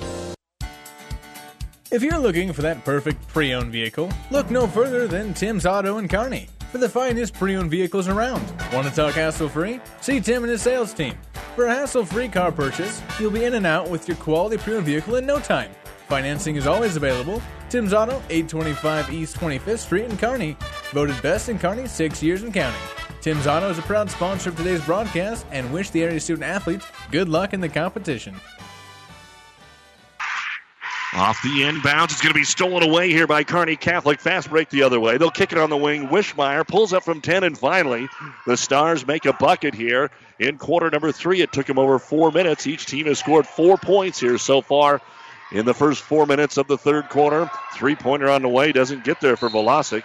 If you're looking for that perfect pre owned vehicle, look no further than Tim's Auto in Kearney for the finest pre owned vehicles around. Want to talk hassle free? See Tim and his sales team. For a hassle free car purchase, you'll be in and out with your quality pre owned vehicle in no time. Financing is always available. Tim's Auto, 825 East 25th Street in Kearney. Voted best in Kearney six years and counting. Tim's Auto is a proud sponsor of today's broadcast and wish the area student athletes good luck in the competition. Off the inbounds, it's going to be stolen away here by Kearney Catholic. Fast break the other way. They'll kick it on the wing. Wishmeyer pulls up from 10, and finally, the Stars make a bucket here in quarter number three. It took them over four minutes. Each team has scored four points here so far in the first four minutes of the third quarter. Three pointer on the way doesn't get there for Velasic,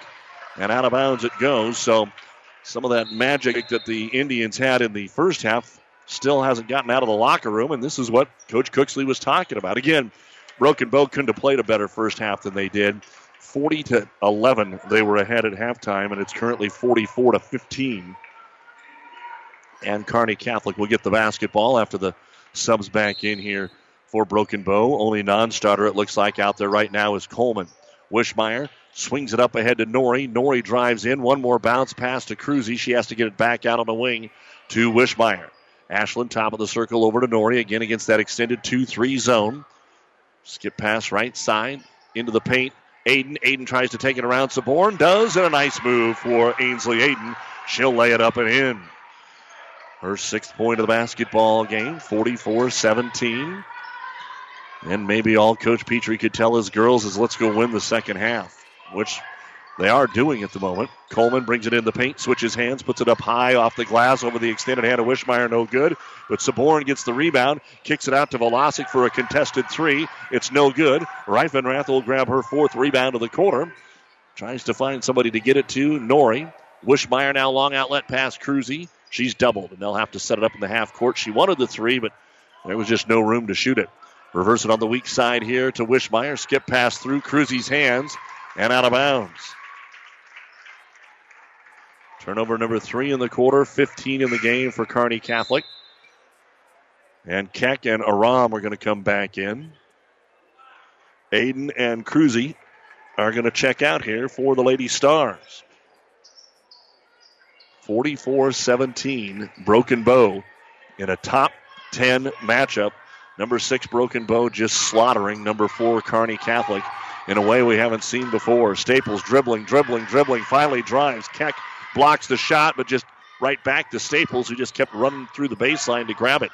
and out of bounds it goes. So, some of that magic that the Indians had in the first half still hasn't gotten out of the locker room, and this is what Coach Cooksley was talking about. Again, Broken Bow couldn't have played a better first half than they did. 40 to 11, they were ahead at halftime, and it's currently 44 to 15. And Kearney Catholic will get the basketball after the subs back in here for Broken Bow. Only non starter, it looks like, out there right now is Coleman. Wishmeyer swings it up ahead to Nori. Nori drives in. One more bounce pass to Cruzy. She has to get it back out on the wing to Wishmeyer. Ashland, top of the circle, over to Nori. Again against that extended 2 3 zone. Skip pass right side into the paint. Aiden. Aiden tries to take it around Saborn. Does, and a nice move for Ainsley Aiden. She'll lay it up and in. Her sixth point of the basketball game, 44 17. And maybe all Coach Petrie could tell his girls is let's go win the second half, which they are doing at the moment. Coleman brings it in the paint, switches hands, puts it up high off the glass over the extended hand of Wishmeyer, no good. But Saborn gets the rebound, kicks it out to Velasic for a contested three. It's no good. Reifenrath will grab her fourth rebound of the quarter. Tries to find somebody to get it to. Nori. Wishmeyer now long outlet pass Cruzy. She's doubled, and they'll have to set it up in the half court. She wanted the three, but there was just no room to shoot it. Reverse it on the weak side here to Wishmeyer. Skip pass through Cruzy's hands and out of bounds. Turnover number three in the quarter, 15 in the game for Kearney Catholic. And Keck and Aram are going to come back in. Aiden and Cruzy are going to check out here for the Lady Stars. 44 17, Broken Bow in a top 10 matchup. Number six, Broken Bow just slaughtering number four, Kearney Catholic in a way we haven't seen before. Staples dribbling, dribbling, dribbling, finally drives. Keck blocks the shot, but just right back to Staples, who just kept running through the baseline to grab it.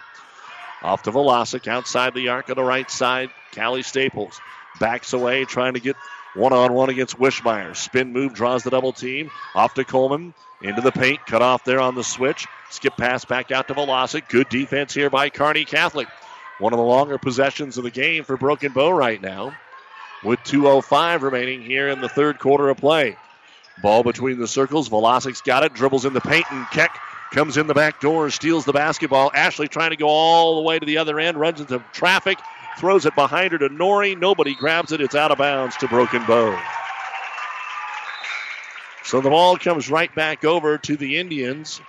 Off to Velasic, outside the arc on the right side. Callie Staples backs away, trying to get one on one against Wishmeyer. Spin move, draws the double team. Off to Coleman, into the paint, cut off there on the switch. Skip pass back out to Velasic. Good defense here by Kearney Catholic. One of the longer possessions of the game for Broken Bow right now, with 2.05 remaining here in the third quarter of play. Ball between the circles. Velasic's got it, dribbles in the paint, and Keck comes in the back door, steals the basketball. Ashley trying to go all the way to the other end, runs into traffic, throws it behind her to Nori. Nobody grabs it. It's out of bounds to Broken Bow. So the ball comes right back over to the Indians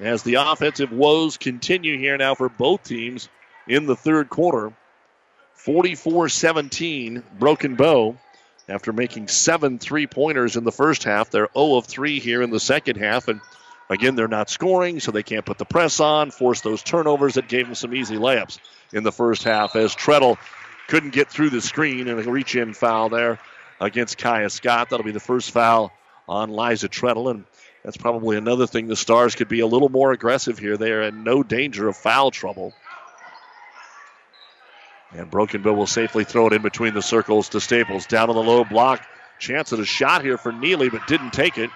as the offensive woes continue here now for both teams in the third quarter. 44 17, Broken Bow. After making seven three pointers in the first half, they're 0 of 3 here in the second half. And again, they're not scoring, so they can't put the press on, force those turnovers that gave them some easy layups in the first half as Treadle couldn't get through the screen and a reach in foul there against Kaya Scott. That'll be the first foul on Liza Treadle. And that's probably another thing the Stars could be a little more aggressive here. They are in no danger of foul trouble. And Broken Bow will safely throw it in between the circles to Staples. Down on the low block. Chance at a shot here for Neely, but didn't take it.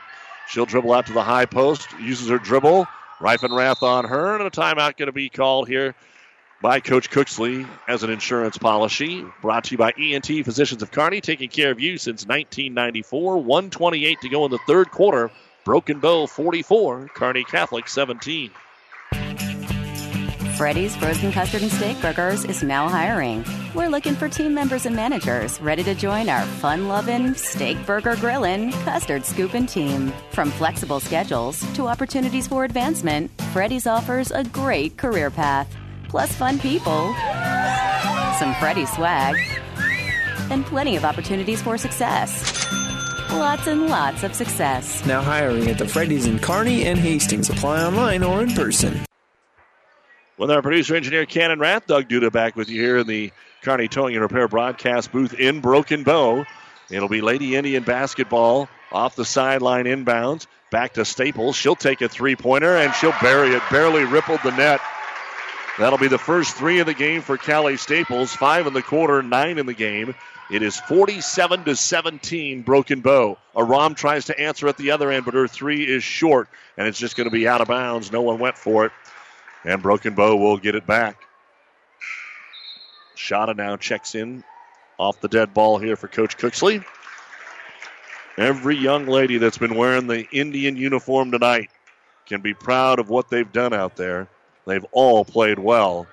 She'll dribble out to the high post, uses her dribble. Reifenrath on her, and a timeout going to be called here by Coach Cooksley as an insurance policy. Brought to you by ENT Physicians of Kearney, taking care of you since 1994. 128 to go in the third quarter. Broken Bow 44, Kearney Catholic 17. Freddy's Frozen Custard and Steak Burgers is now hiring. We're looking for team members and managers ready to join our fun loving, steak burger grilling, custard scooping team. From flexible schedules to opportunities for advancement, Freddy's offers a great career path, plus fun people, some Freddy swag, and plenty of opportunities for success. Lots and lots of success. Now hiring at the Freddy's in Kearney and Hastings. Apply online or in person. With our producer engineer Cannon Rath, Doug Duda back with you here in the Kearney Towing and Repair broadcast booth in Broken Bow. It'll be Lady Indian basketball off the sideline inbounds. Back to Staples. She'll take a three pointer and she'll bury it. Barely rippled the net. That'll be the first three of the game for Callie Staples. Five in the quarter, nine in the game. It is 47 to 17, Broken Bow. Aram tries to answer at the other end, but her three is short, and it's just going to be out of bounds. No one went for it. And Broken Bow will get it back. Shada now checks in off the dead ball here for Coach Cooksley. Every young lady that's been wearing the Indian uniform tonight can be proud of what they've done out there. They've all played well.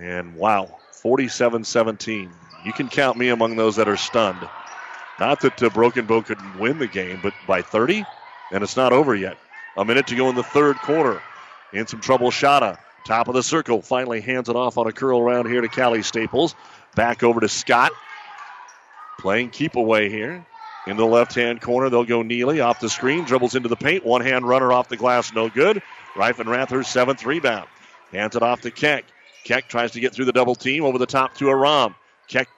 And wow, 47 17. You can count me among those that are stunned. Not that uh, Broken Bow couldn't win the game, but by 30, and it's not over yet. A minute to go in the third quarter. In some trouble, Shada Top of the circle. Finally hands it off on a curl around here to Callie Staples. Back over to Scott. Playing keep away here. In the left hand corner, they'll go Neely off the screen, dribbles into the paint. One hand runner off the glass, no good. Reifenrath, her seventh rebound. Hands it off to Keck. Keck tries to get through the double team over the top to Aram. Keck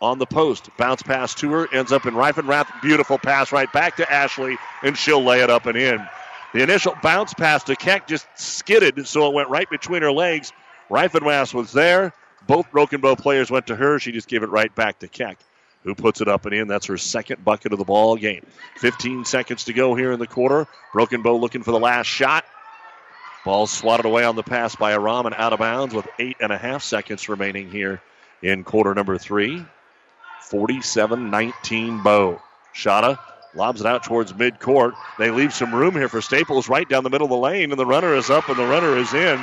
on the post. Bounce pass to her, ends up in Reifenrath. Beautiful pass right back to Ashley, and she'll lay it up and in. The initial bounce pass to Keck just skidded, so it went right between her legs. Reifenrath was there. Both Broken Bow players went to her. She just gave it right back to Keck who puts it up and in. That's her second bucket of the ball game. 15 seconds to go here in the quarter. Broken Bow looking for the last shot. Ball swatted away on the pass by Aram and out of bounds with eight and a half seconds remaining here in quarter number three. 47 19 Bow. Shada lobs it out towards midcourt. They leave some room here for Staples right down the middle of the lane, and the runner is up and the runner is in.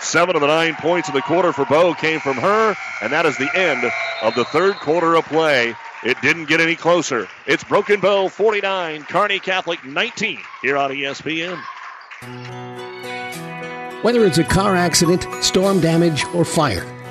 Seven of the nine points in the quarter for Bow came from her, and that is the end of the third quarter of play. It didn't get any closer. It's Broken Bow 49, Kearney Catholic 19 here on ESPN. Whether it's a car accident, storm damage, or fire,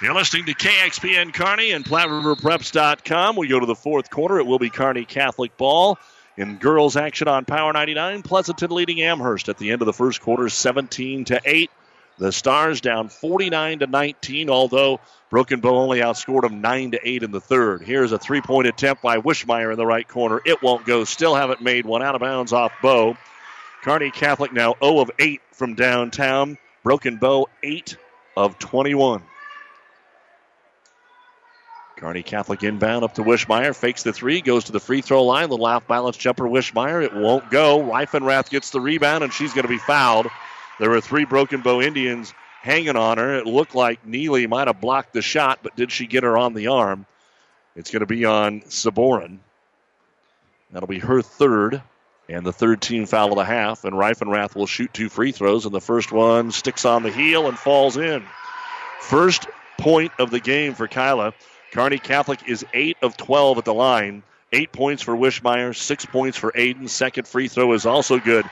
You're listening to KXPN Kearney and PlatteRiverPreps.com. We go to the fourth quarter. It will be Kearney Catholic ball in girls action on Power 99. Pleasanton leading Amherst at the end of the first quarter, 17 to 8. The Stars down 49 to 19, although Broken Bow only outscored them 9 to 8 in the third. Here's a three point attempt by Wishmeyer in the right corner. It won't go. Still haven't made one out of bounds off Bow. Kearney Catholic now 0 of 8 from downtown. Broken Bow 8 of 21. Kearney Catholic inbound up to Wishmeyer. Fakes the three, goes to the free throw line. Little off balance jumper, Wishmeyer. It won't go. Reifenrath gets the rebound, and she's going to be fouled. There were three Broken Bow Indians hanging on her. It looked like Neely might have blocked the shot, but did she get her on the arm? It's going to be on Saborin. That'll be her third, and the third team foul of the half. And Reifenrath will shoot two free throws, and the first one sticks on the heel and falls in. First point of the game for Kyla. Kearney Catholic is 8 of 12 at the line. Eight points for Wishmeyer, six points for Aiden. Second free throw is also good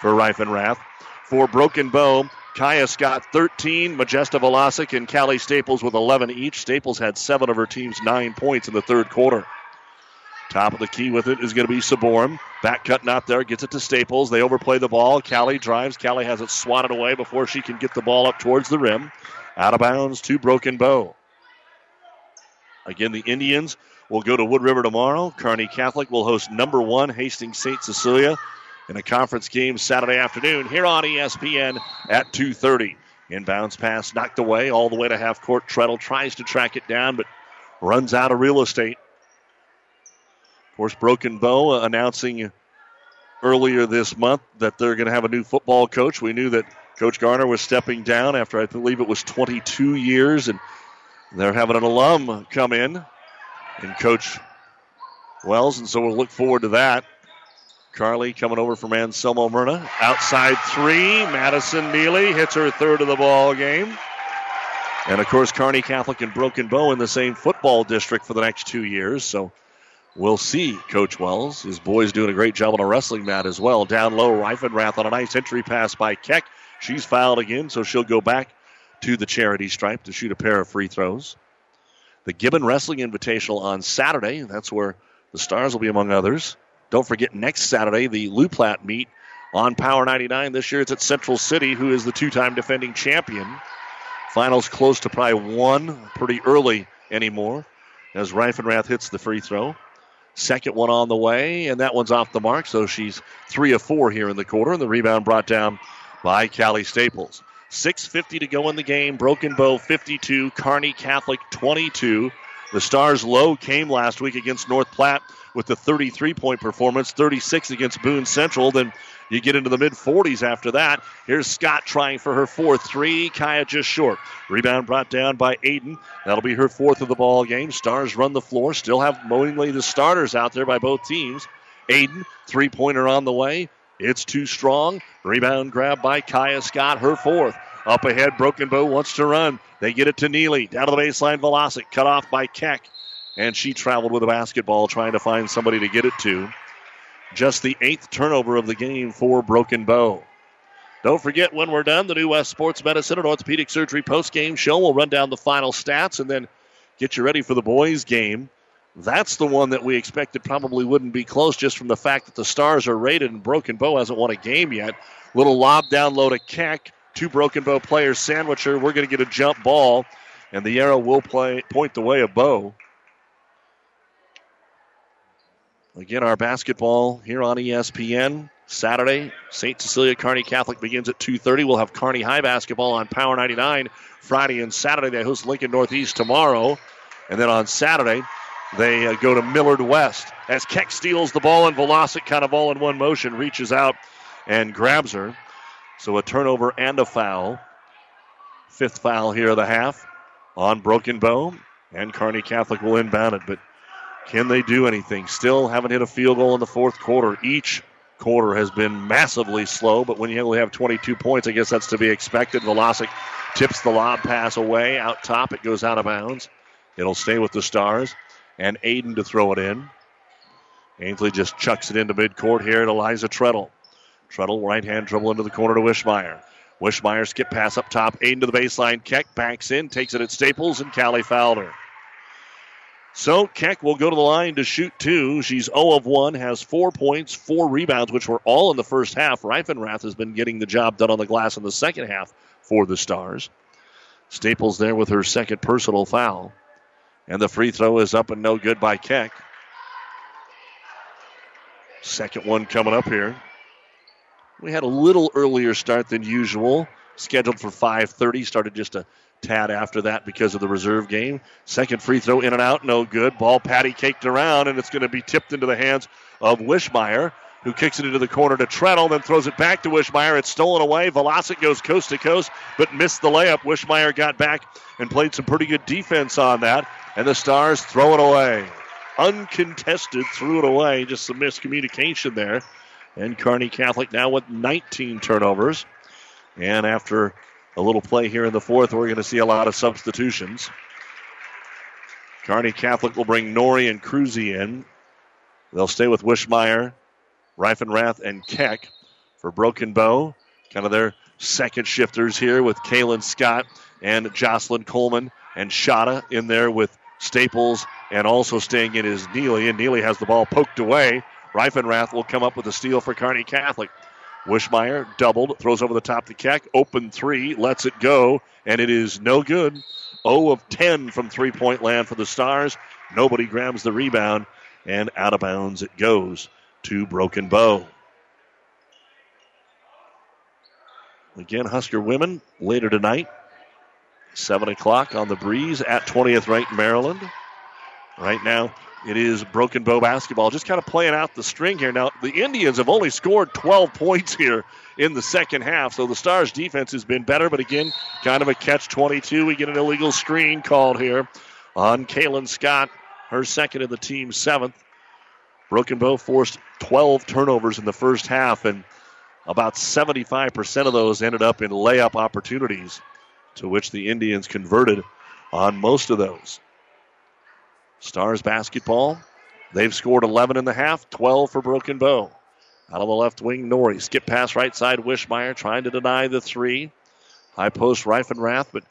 for Reifenrath. For Broken Bow, Kaya Scott 13, Majesta Velasic and Callie Staples with 11 each. Staples had seven of her team's nine points in the third quarter. Top of the key with it is going to be Saborum. Back cut not there, gets it to Staples. They overplay the ball. Callie drives. Callie has it swatted away before she can get the ball up towards the rim. Out of bounds to Broken Bow. Again, the Indians will go to Wood River tomorrow. Kearney Catholic will host number one Hastings St. Cecilia in a conference game Saturday afternoon here on ESPN at 2:30. Inbounds pass knocked away all the way to half court. Treadle tries to track it down, but runs out of real estate. Of course, Broken Bow announcing earlier this month that they're going to have a new football coach. We knew that Coach Garner was stepping down after I believe it was 22 years, and they're having an alum come in and coach Wells, and so we'll look forward to that. Carly coming over from Anselmo Merna. Outside three. Madison Neely hits her third of the ball game. And of course, Kearney Catholic and Broken Bow in the same football district for the next two years. So we'll see Coach Wells. His boys doing a great job on a wrestling mat as well. Down low, Reifenrath on a nice entry pass by Keck. She's fouled again, so she'll go back to the charity stripe to shoot a pair of free throws. The Gibbon Wrestling Invitational on Saturday. That's where the Stars will be among others. Don't forget next Saturday, the Loup Platte meet on Power 99. This year it's at Central City, who is the two time defending champion. Finals close to probably one pretty early anymore as Reifenrath hits the free throw. Second one on the way, and that one's off the mark, so she's three of four here in the quarter, and the rebound brought down by Callie Staples. 6.50 to go in the game. Broken Bow 52, Kearney Catholic 22. The Stars low came last week against North Platte with the 33 point performance, 36 against Boone Central. Then you get into the mid 40s after that. Here's Scott trying for her fourth three. Kaya just short. Rebound brought down by Aiden. That'll be her fourth of the ball game. Stars run the floor. Still have mowingly the starters out there by both teams. Aiden, three pointer on the way. It's too strong. Rebound grab by Kaya Scott, her fourth. Up ahead, Broken Bow wants to run. They get it to Neely. Down to the baseline, Velasic. Cut off by Keck. And she traveled with a basketball trying to find somebody to get it to. Just the eighth turnover of the game for Broken Bow. Don't forget when we're done, the New West Sports Medicine and Orthopedic Surgery post-game show. We'll run down the final stats and then get you ready for the boys' game. That's the one that we expected probably wouldn't be close just from the fact that the Stars are rated and Broken Bow hasn't won a game yet. Little lob down low to Keck. Two Broken Bow players sandwich her. We're going to get a jump ball, and the arrow will play, point the way of Bow. Again, our basketball here on ESPN. Saturday, St. Cecilia Kearney Catholic begins at 2.30. We'll have Kearney High basketball on Power 99 Friday and Saturday. They host Lincoln Northeast tomorrow. And then on Saturday, they uh, go to Millard West. As Keck steals the ball and Velasic kind of all in one motion reaches out and grabs her. So a turnover and a foul. Fifth foul here of the half on Broken Bow. And Kearney Catholic will inbound it. But can they do anything? Still haven't hit a field goal in the fourth quarter. Each quarter has been massively slow, but when you only have 22 points, I guess that's to be expected. Velasic tips the lob pass away. Out top, it goes out of bounds. It'll stay with the Stars. And Aiden to throw it in. Ainsley just chucks it into midcourt here to Eliza Treadle. Treadle, right hand dribble into the corner to Wishmeyer. Wishmeyer skip pass up top. Aiden to the baseline. Keck backs in, takes it at Staples, and Callie fouled her. So Keck will go to the line to shoot two. She's 0 of 1, has four points, four rebounds, which were all in the first half. Reifenrath has been getting the job done on the glass in the second half for the Stars. Staples there with her second personal foul. And the free throw is up and no good by Keck. Second one coming up here. We had a little earlier start than usual, scheduled for 5:30. Started just a tad after that because of the reserve game. Second free throw in and out, no good. Ball patty caked around, and it's going to be tipped into the hands of Wishmeyer, who kicks it into the corner to Treadle, then throws it back to Wishmeyer. It's stolen away. Velasic goes coast to coast, but missed the layup. Wishmeyer got back and played some pretty good defense on that, and the Stars throw it away. Uncontested, threw it away. Just some miscommunication there. And Kearney Catholic now with 19 turnovers. And after a little play here in the fourth, we're going to see a lot of substitutions. Kearney Catholic will bring Nori and Cruzy in. They'll stay with Wishmeyer, Reifenrath, and Keck for Broken Bow. Kind of their second shifters here with Kaylin Scott and Jocelyn Coleman and Shada in there with Staples and also staying in is Neely. And Neely has the ball poked away. Reifenrath will come up with a steal for Kearney Catholic. Wishmeyer doubled, throws over the top to Keck. Open three, lets it go, and it is no good. 0 of 10 from three point land for the Stars. Nobody grabs the rebound, and out of bounds it goes to Broken Bow. Again, Husker women later tonight, 7 o'clock on the breeze at 20th ranked Maryland. Right now, it is Broken Bow basketball, just kind of playing out the string here. Now, the Indians have only scored 12 points here in the second half, so the Stars' defense has been better, but again, kind of a catch 22. We get an illegal screen called here on Kaylin Scott, her second of the team, seventh. Broken Bow forced 12 turnovers in the first half, and about 75% of those ended up in layup opportunities, to which the Indians converted on most of those. Stars basketball. They've scored 11 in the half, 12 for Broken Bow. Out of the left wing, Nori. Skip pass right side, Wishmeyer trying to deny the three. High post, Reifenrath, but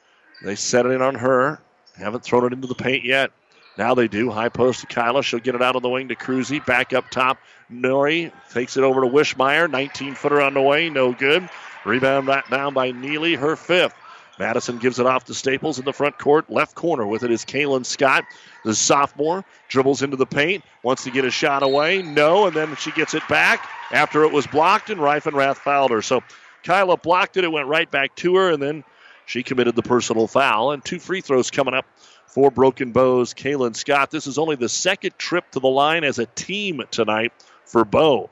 they set it in on her. Haven't thrown it into the paint yet. Now they do. High post to Kyla. She'll get it out of the wing to Cruzy. Back up top. Nori takes it over to Wishmeyer. 19 footer on the way. No good. Rebound down by Neely. Her fifth. Madison gives it off to Staples in the front court. Left corner with it is Kaylin Scott, the sophomore. Dribbles into the paint, wants to get a shot away. No, and then she gets it back after it was blocked, and Reifenrath fouled her. So Kyla blocked it. It went right back to her, and then she committed the personal foul. And two free throws coming up for Broken Bow's Kaylin Scott. This is only the second trip to the line as a team tonight for Bow.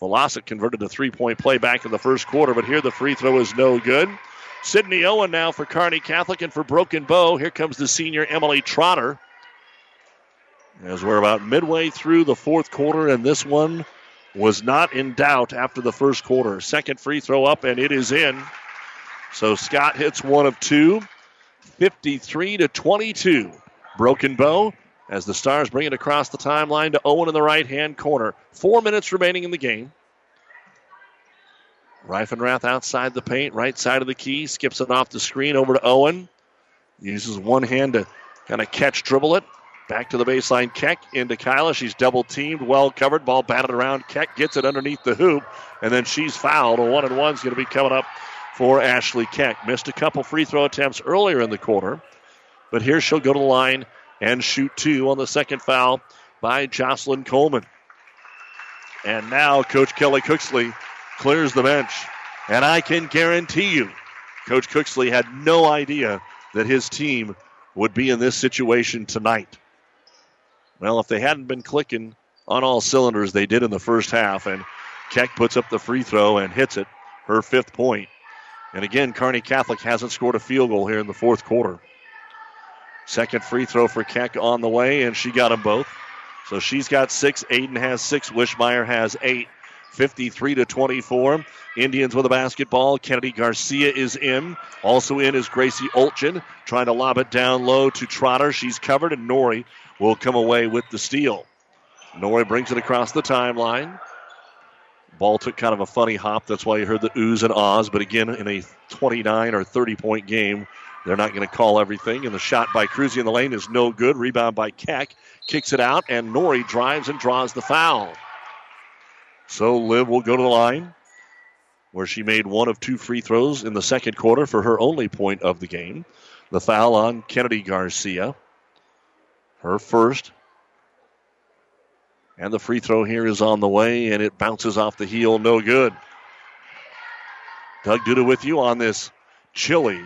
Velasic converted a three point play back in the first quarter, but here the free throw is no good. Sydney Owen now for Kearney Catholic and for Broken Bow. Here comes the senior Emily Trotter. As we're about midway through the fourth quarter, and this one was not in doubt after the first quarter. Second free throw up, and it is in. So Scott hits one of two. 53 to 22. Broken Bow as the Stars bring it across the timeline to Owen in the right hand corner. Four minutes remaining in the game. Reifenrath outside the paint, right side of the key, skips it off the screen over to Owen. Uses one hand to kind of catch, dribble it. Back to the baseline, Keck into Kyla. She's double teamed, well covered, ball batted around. Keck gets it underneath the hoop, and then she's fouled. A one and one's going to be coming up for Ashley Keck. Missed a couple free throw attempts earlier in the quarter, but here she'll go to the line and shoot two on the second foul by Jocelyn Coleman. And now Coach Kelly Cooksley clears the bench. And I can guarantee you, Coach Cooksley had no idea that his team would be in this situation tonight. Well, if they hadn't been clicking on all cylinders, they did in the first half. And Keck puts up the free throw and hits it, her fifth point. And again, Kearney Catholic hasn't scored a field goal here in the fourth quarter. Second free throw for Keck on the way, and she got them both. So she's got six. Aiden has six. Wishmeyer has eight. 53 to 24. Indians with a basketball. Kennedy Garcia is in. Also in is Gracie Olchin trying to lob it down low to Trotter. She's covered, and Nori will come away with the steal. Nori brings it across the timeline. Ball took kind of a funny hop. That's why you heard the oohs and ahs. But again, in a 29 or 30 point game, they're not going to call everything. And the shot by Cruzy in the lane is no good. Rebound by Keck. Kicks it out, and Nori drives and draws the foul. So Liv will go to the line where she made one of two free throws in the second quarter for her only point of the game. The foul on Kennedy Garcia. Her first. And the free throw here is on the way, and it bounces off the heel. No good. Doug Duda with you on this chilly,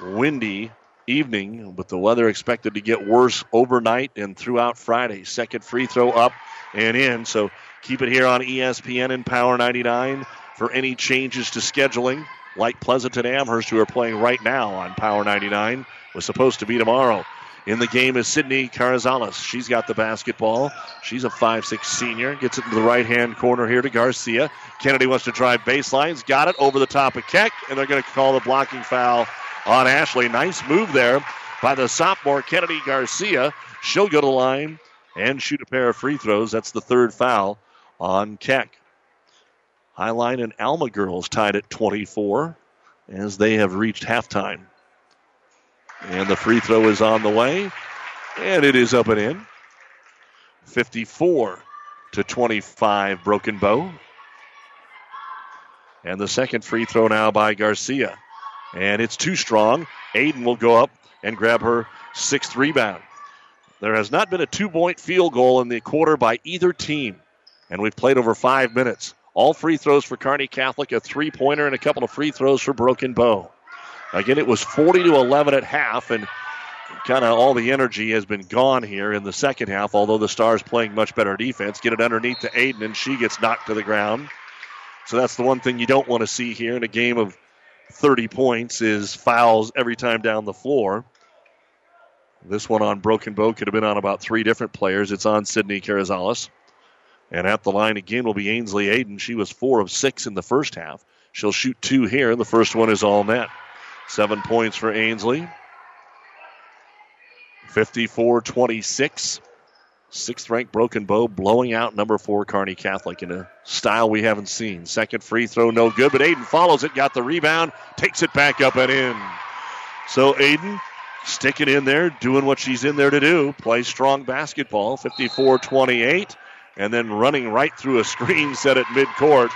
windy evening, with the weather expected to get worse overnight and throughout Friday. Second free throw up and in. So keep it here on ESPN and Power 99 for any changes to scheduling, like Pleasanton Amherst, who are playing right now on Power 99, was supposed to be tomorrow. In the game is Sydney Carrizales. She's got the basketball. She's a 5'6 senior. Gets it into the right hand corner here to Garcia. Kennedy wants to drive baselines. Got it over the top of Keck, and they're going to call the blocking foul on Ashley. Nice move there by the sophomore Kennedy Garcia. She'll go to line and shoot a pair of free throws. That's the third foul on Keck. Highline and Alma girls tied at 24 as they have reached halftime. And the free throw is on the way, and it is up and in. 54 to 25, Broken Bow. And the second free throw now by Garcia. And it's too strong. Aiden will go up and grab her sixth rebound. There has not been a two point field goal in the quarter by either team. And we've played over five minutes. All free throws for Kearney Catholic, a three pointer, and a couple of free throws for Broken Bow. Again, it was 40 to 11 at half, and kind of all the energy has been gone here in the second half, although the Stars playing much better defense. Get it underneath to Aiden, and she gets knocked to the ground. So that's the one thing you don't want to see here in a game of 30 points is fouls every time down the floor. This one on Broken Bow could have been on about three different players. It's on Sydney Carrizales. And at the line again will be Ainsley Aiden. She was four of six in the first half. She'll shoot two here. The first one is all net. Seven points for Ainsley. 54 26. Sixth ranked Broken Bow blowing out number four Kearney Catholic in a style we haven't seen. Second free throw, no good, but Aiden follows it, got the rebound, takes it back up and in. So Aiden sticking in there, doing what she's in there to do, play strong basketball, 54 28. And then running right through a screen set at midcourt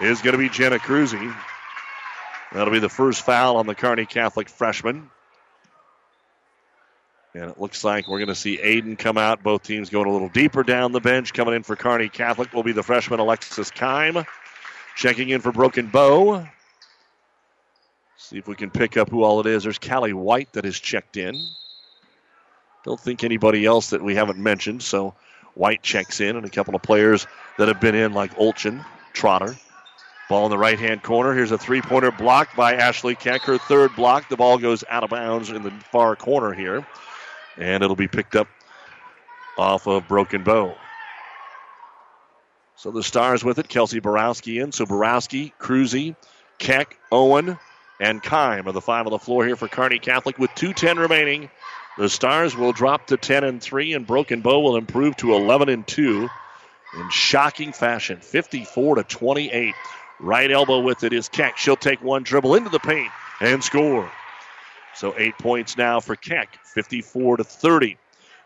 is going to be Jenna Cruzy. That'll be the first foul on the Kearney Catholic freshman. And it looks like we're going to see Aiden come out. Both teams going a little deeper down the bench. Coming in for Kearney Catholic will be the freshman Alexis Kime. Checking in for Broken Bow. See if we can pick up who all it is. There's Callie White that has checked in. Don't think anybody else that we haven't mentioned. So White checks in, and a couple of players that have been in, like Olchin, Trotter. Ball in the right hand corner. Here's a three pointer blocked by Ashley Keck. Her third block. The ball goes out of bounds in the far corner here. And it'll be picked up off of Broken Bow. So the Stars with it. Kelsey Borowski in. So Borowski, Cruzy, Keck, Owen, and Kime are the five on the floor here for Kearney Catholic with 2.10 remaining. The Stars will drop to 10 and 3, and Broken Bow will improve to 11 and 2 in shocking fashion 54 to 28. Right elbow with it is Keck. She'll take one dribble into the paint and score. So eight points now for Keck, 54 to 30.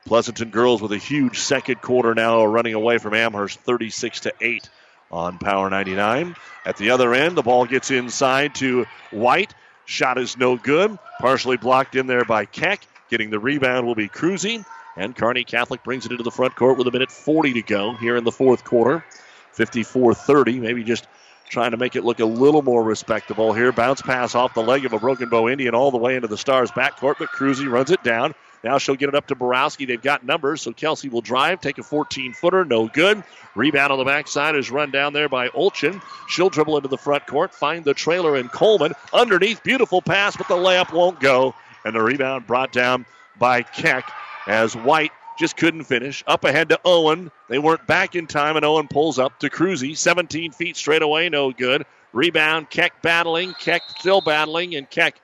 Pleasanton girls with a huge second quarter now running away from Amherst, 36 to 8 on Power 99. At the other end, the ball gets inside to White. Shot is no good. Partially blocked in there by Keck. Getting the rebound will be Cruzy. And Kearney Catholic brings it into the front court with a minute 40 to go here in the fourth quarter. 54 30. Maybe just trying to make it look a little more respectable here. Bounce pass off the leg of a Broken Bow Indian all the way into the Stars' backcourt, but Cruzy runs it down. Now she'll get it up to Borowski. They've got numbers, so Kelsey will drive, take a 14 footer, no good. Rebound on the backside is run down there by Olchin. She'll dribble into the front court, find the trailer in Coleman. Underneath, beautiful pass, but the layup won't go. And the rebound brought down by Keck as White just couldn't finish. Up ahead to Owen. They weren't back in time, and Owen pulls up to Cruzy. 17 feet straight away, no good. Rebound, Keck battling. Keck still battling, and Keck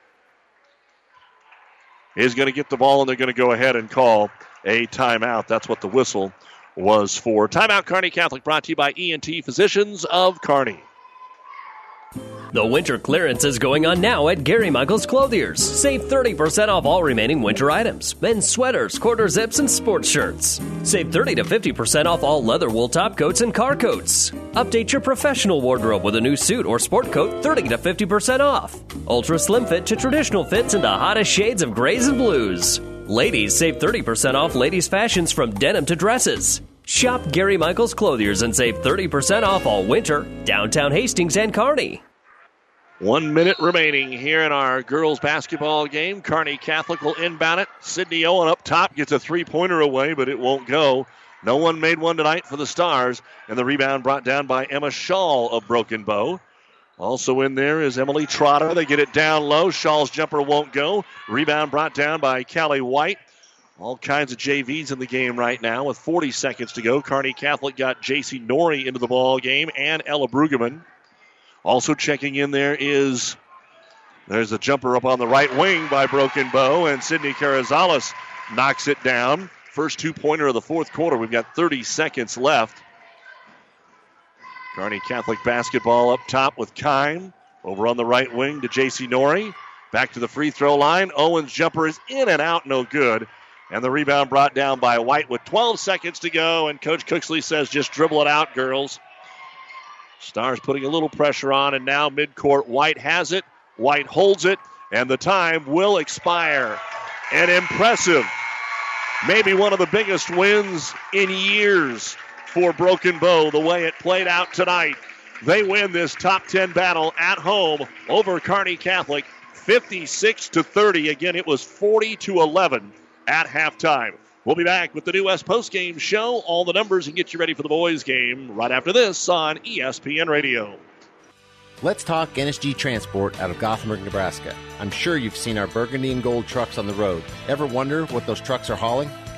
is going to get the ball, and they're going to go ahead and call a timeout. That's what the whistle was for. Timeout Kearney Catholic brought to you by ENT Physicians of Kearney. The winter clearance is going on now at Gary Michaels Clothiers. Save 30% off all remaining winter items men's sweaters, quarter zips, and sports shirts. Save 30 to 50% off all leather wool top coats and car coats. Update your professional wardrobe with a new suit or sport coat 30 to 50% off. Ultra slim fit to traditional fits in the hottest shades of grays and blues. Ladies save 30% off ladies' fashions from denim to dresses. Shop Gary Michaels Clothiers and save 30% off all winter, downtown Hastings and Kearney. One minute remaining here in our girls basketball game. Kearney Catholic will inbound it. Sydney Owen up top gets a three pointer away, but it won't go. No one made one tonight for the Stars, and the rebound brought down by Emma Shaw of Broken Bow. Also in there is Emily Trotter. They get it down low. Shaw's jumper won't go. Rebound brought down by Callie White. All kinds of JVs in the game right now with 40 seconds to go. Kearney Catholic got J.C. Nori into the ball game and Ella Brueggemann. Also checking in there is there's a jumper up on the right wing by Broken Bow, and Sydney Carrizales knocks it down. First two pointer of the fourth quarter. We've got 30 seconds left. Kearney Catholic basketball up top with Kime. Over on the right wing to J.C. Nori. Back to the free throw line. Owens' jumper is in and out, no good. And the rebound brought down by White with 12 seconds to go. And Coach Cooksley says, just dribble it out, girls. Stars putting a little pressure on, and now midcourt. White has it. White holds it, and the time will expire. An impressive, maybe one of the biggest wins in years for Broken Bow, the way it played out tonight. They win this top 10 battle at home over Kearney Catholic 56 to 30. Again, it was 40 to 11 at halftime. We'll be back with the new West Post Game Show, all the numbers, and get you ready for the boys' game right after this on ESPN Radio. Let's talk NSG Transport out of Gothenburg, Nebraska. I'm sure you've seen our burgundy and gold trucks on the road. Ever wonder what those trucks are hauling?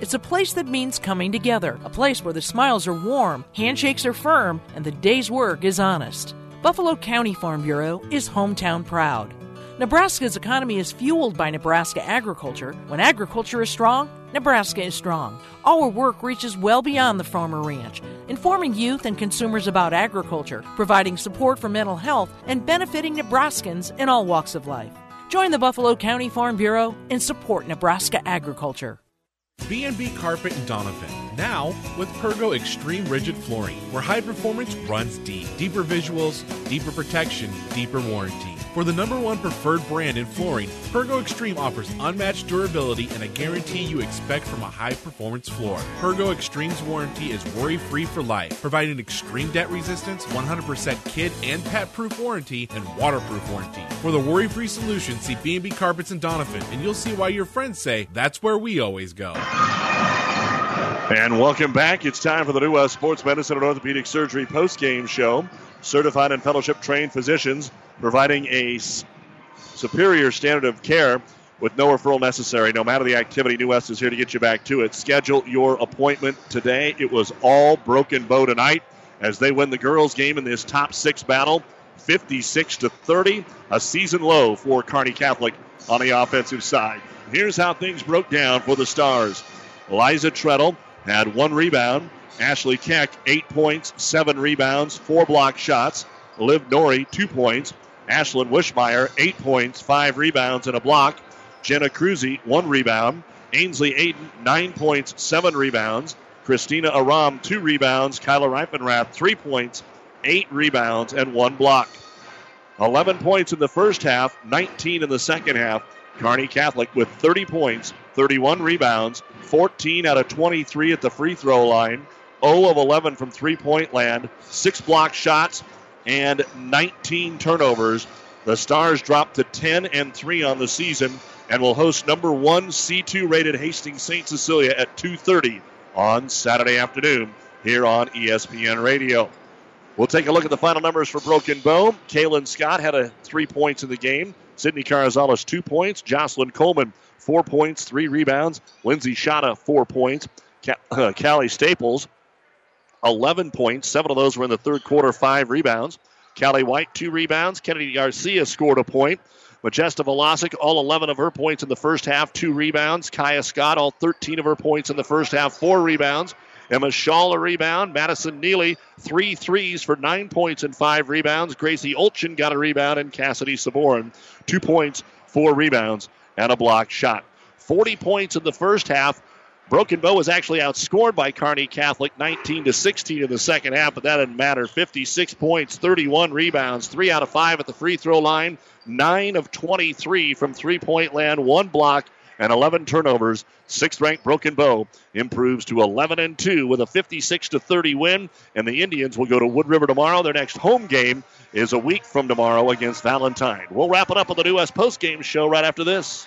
It's a place that means coming together, a place where the smiles are warm, handshakes are firm, and the day's work is honest. Buffalo County Farm Bureau is hometown proud. Nebraska's economy is fueled by Nebraska agriculture. When agriculture is strong, Nebraska is strong. Our work reaches well beyond the farmer ranch, informing youth and consumers about agriculture, providing support for mental health, and benefiting Nebraskans in all walks of life. Join the Buffalo County Farm Bureau and support Nebraska agriculture. B&B Carpet in Donovan, now with Pergo Extreme Rigid Flooring, where high performance runs deep. Deeper visuals, deeper protection, deeper warranty. For the number one preferred brand in flooring, Pergo Extreme offers unmatched durability and a guarantee you expect from a high performance floor. Pergo Extreme's warranty is worry free for life, providing extreme debt resistance, 100% kid and pet proof warranty, and waterproof warranty. For the worry free solution, see B&B Carpets in Donovan, and you'll see why your friends say that's where we always go. And welcome back. It's time for the New West Sports Medicine and Orthopedic Surgery post-game show. Certified and fellowship trained physicians providing a superior standard of care with no referral necessary. No matter the activity, New West is here to get you back to it. Schedule your appointment today. It was all broken bow tonight as they win the girls' game in this top six battle, 56 to 30, a season low for Kearney Catholic on the offensive side. Here's how things broke down for the Stars. Liza Treadle had one rebound. Ashley Keck, eight points, seven rebounds, four block shots. Liv Nori, two points. Ashlyn Wishmeyer, eight points, five rebounds, and a block. Jenna Cruzy, one rebound. Ainsley Aiden, nine points, seven rebounds. Christina Aram, two rebounds. Kyla Reifenrath, three points, eight rebounds, and one block. 11 points in the first half, 19 in the second half. Kearney Catholic with 30 points, 31 rebounds, 14 out of 23 at the free throw line, 0 of 11 from three point land, six block shots, and 19 turnovers. The Stars dropped to 10 and 3 on the season and will host number one C2 rated Hastings St. Cecilia at 2:30 on Saturday afternoon here on ESPN Radio. We'll take a look at the final numbers for Broken Bow. Kaylin Scott had a three points in the game. Sydney Carrizales, two points. Jocelyn Coleman, four points, three rebounds. Lindsay Shada, four points. Ca- Callie Staples, 11 points. Seven of those were in the third quarter, five rebounds. Callie White, two rebounds. Kennedy Garcia scored a point. Majesta Velasic, all 11 of her points in the first half, two rebounds. Kaya Scott, all 13 of her points in the first half, four rebounds. Emma Shaw, a rebound. Madison Neely, three threes for nine points and five rebounds. Gracie Olchen got a rebound, and Cassidy Saborn, two points, four rebounds, and a block shot. 40 points in the first half. Broken Bow was actually outscored by Kearney Catholic 19 to 16 in the second half, but that didn't matter. 56 points, 31 rebounds, three out of five at the free throw line, nine of 23 from three point land, one block, and 11 turnovers. Sixth ranked Broken Bow improves to 11 and 2 with a 56 to 30 win, and the Indians will go to Wood River tomorrow. Their next home game is a week from tomorrow against Valentine. We'll wrap it up on the New West Post Game show right after this.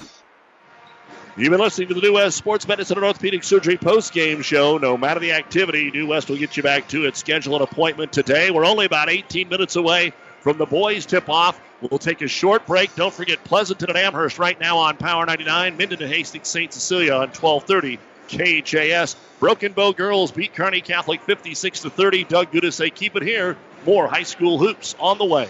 You've been listening to the New West Sports Medicine and Orthopedic Surgery post-game show. No matter the activity, New West will get you back to it. Schedule an appointment today. We're only about 18 minutes away from the boys' tip-off. We'll take a short break. Don't forget Pleasanton and Amherst right now on Power 99. Minden and Hastings St. Cecilia on 1230 KHAS. Broken Bow girls beat Kearney Catholic 56 to 30. Doug Goodis say keep it here. More high school hoops on the way.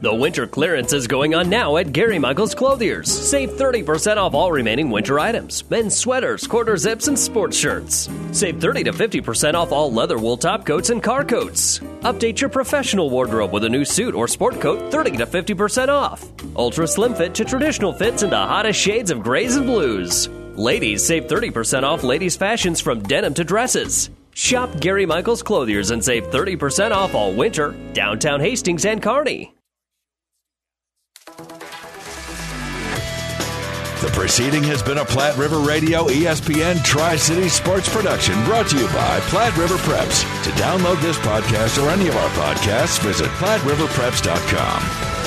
The winter clearance is going on now at Gary Michaels Clothiers. Save 30% off all remaining winter items men's sweaters, quarter zips, and sports shirts. Save 30 to 50% off all leather wool top coats and car coats. Update your professional wardrobe with a new suit or sport coat 30 to 50% off. Ultra slim fit to traditional fits in the hottest shades of grays and blues. Ladies save 30% off ladies' fashions from denim to dresses. Shop Gary Michaels Clothiers and save 30% off all winter, downtown Hastings and Kearney. The proceeding has been a Platte River Radio ESPN Tri City Sports production brought to you by Platte River Preps. To download this podcast or any of our podcasts, visit PlatteRiverPreps.com.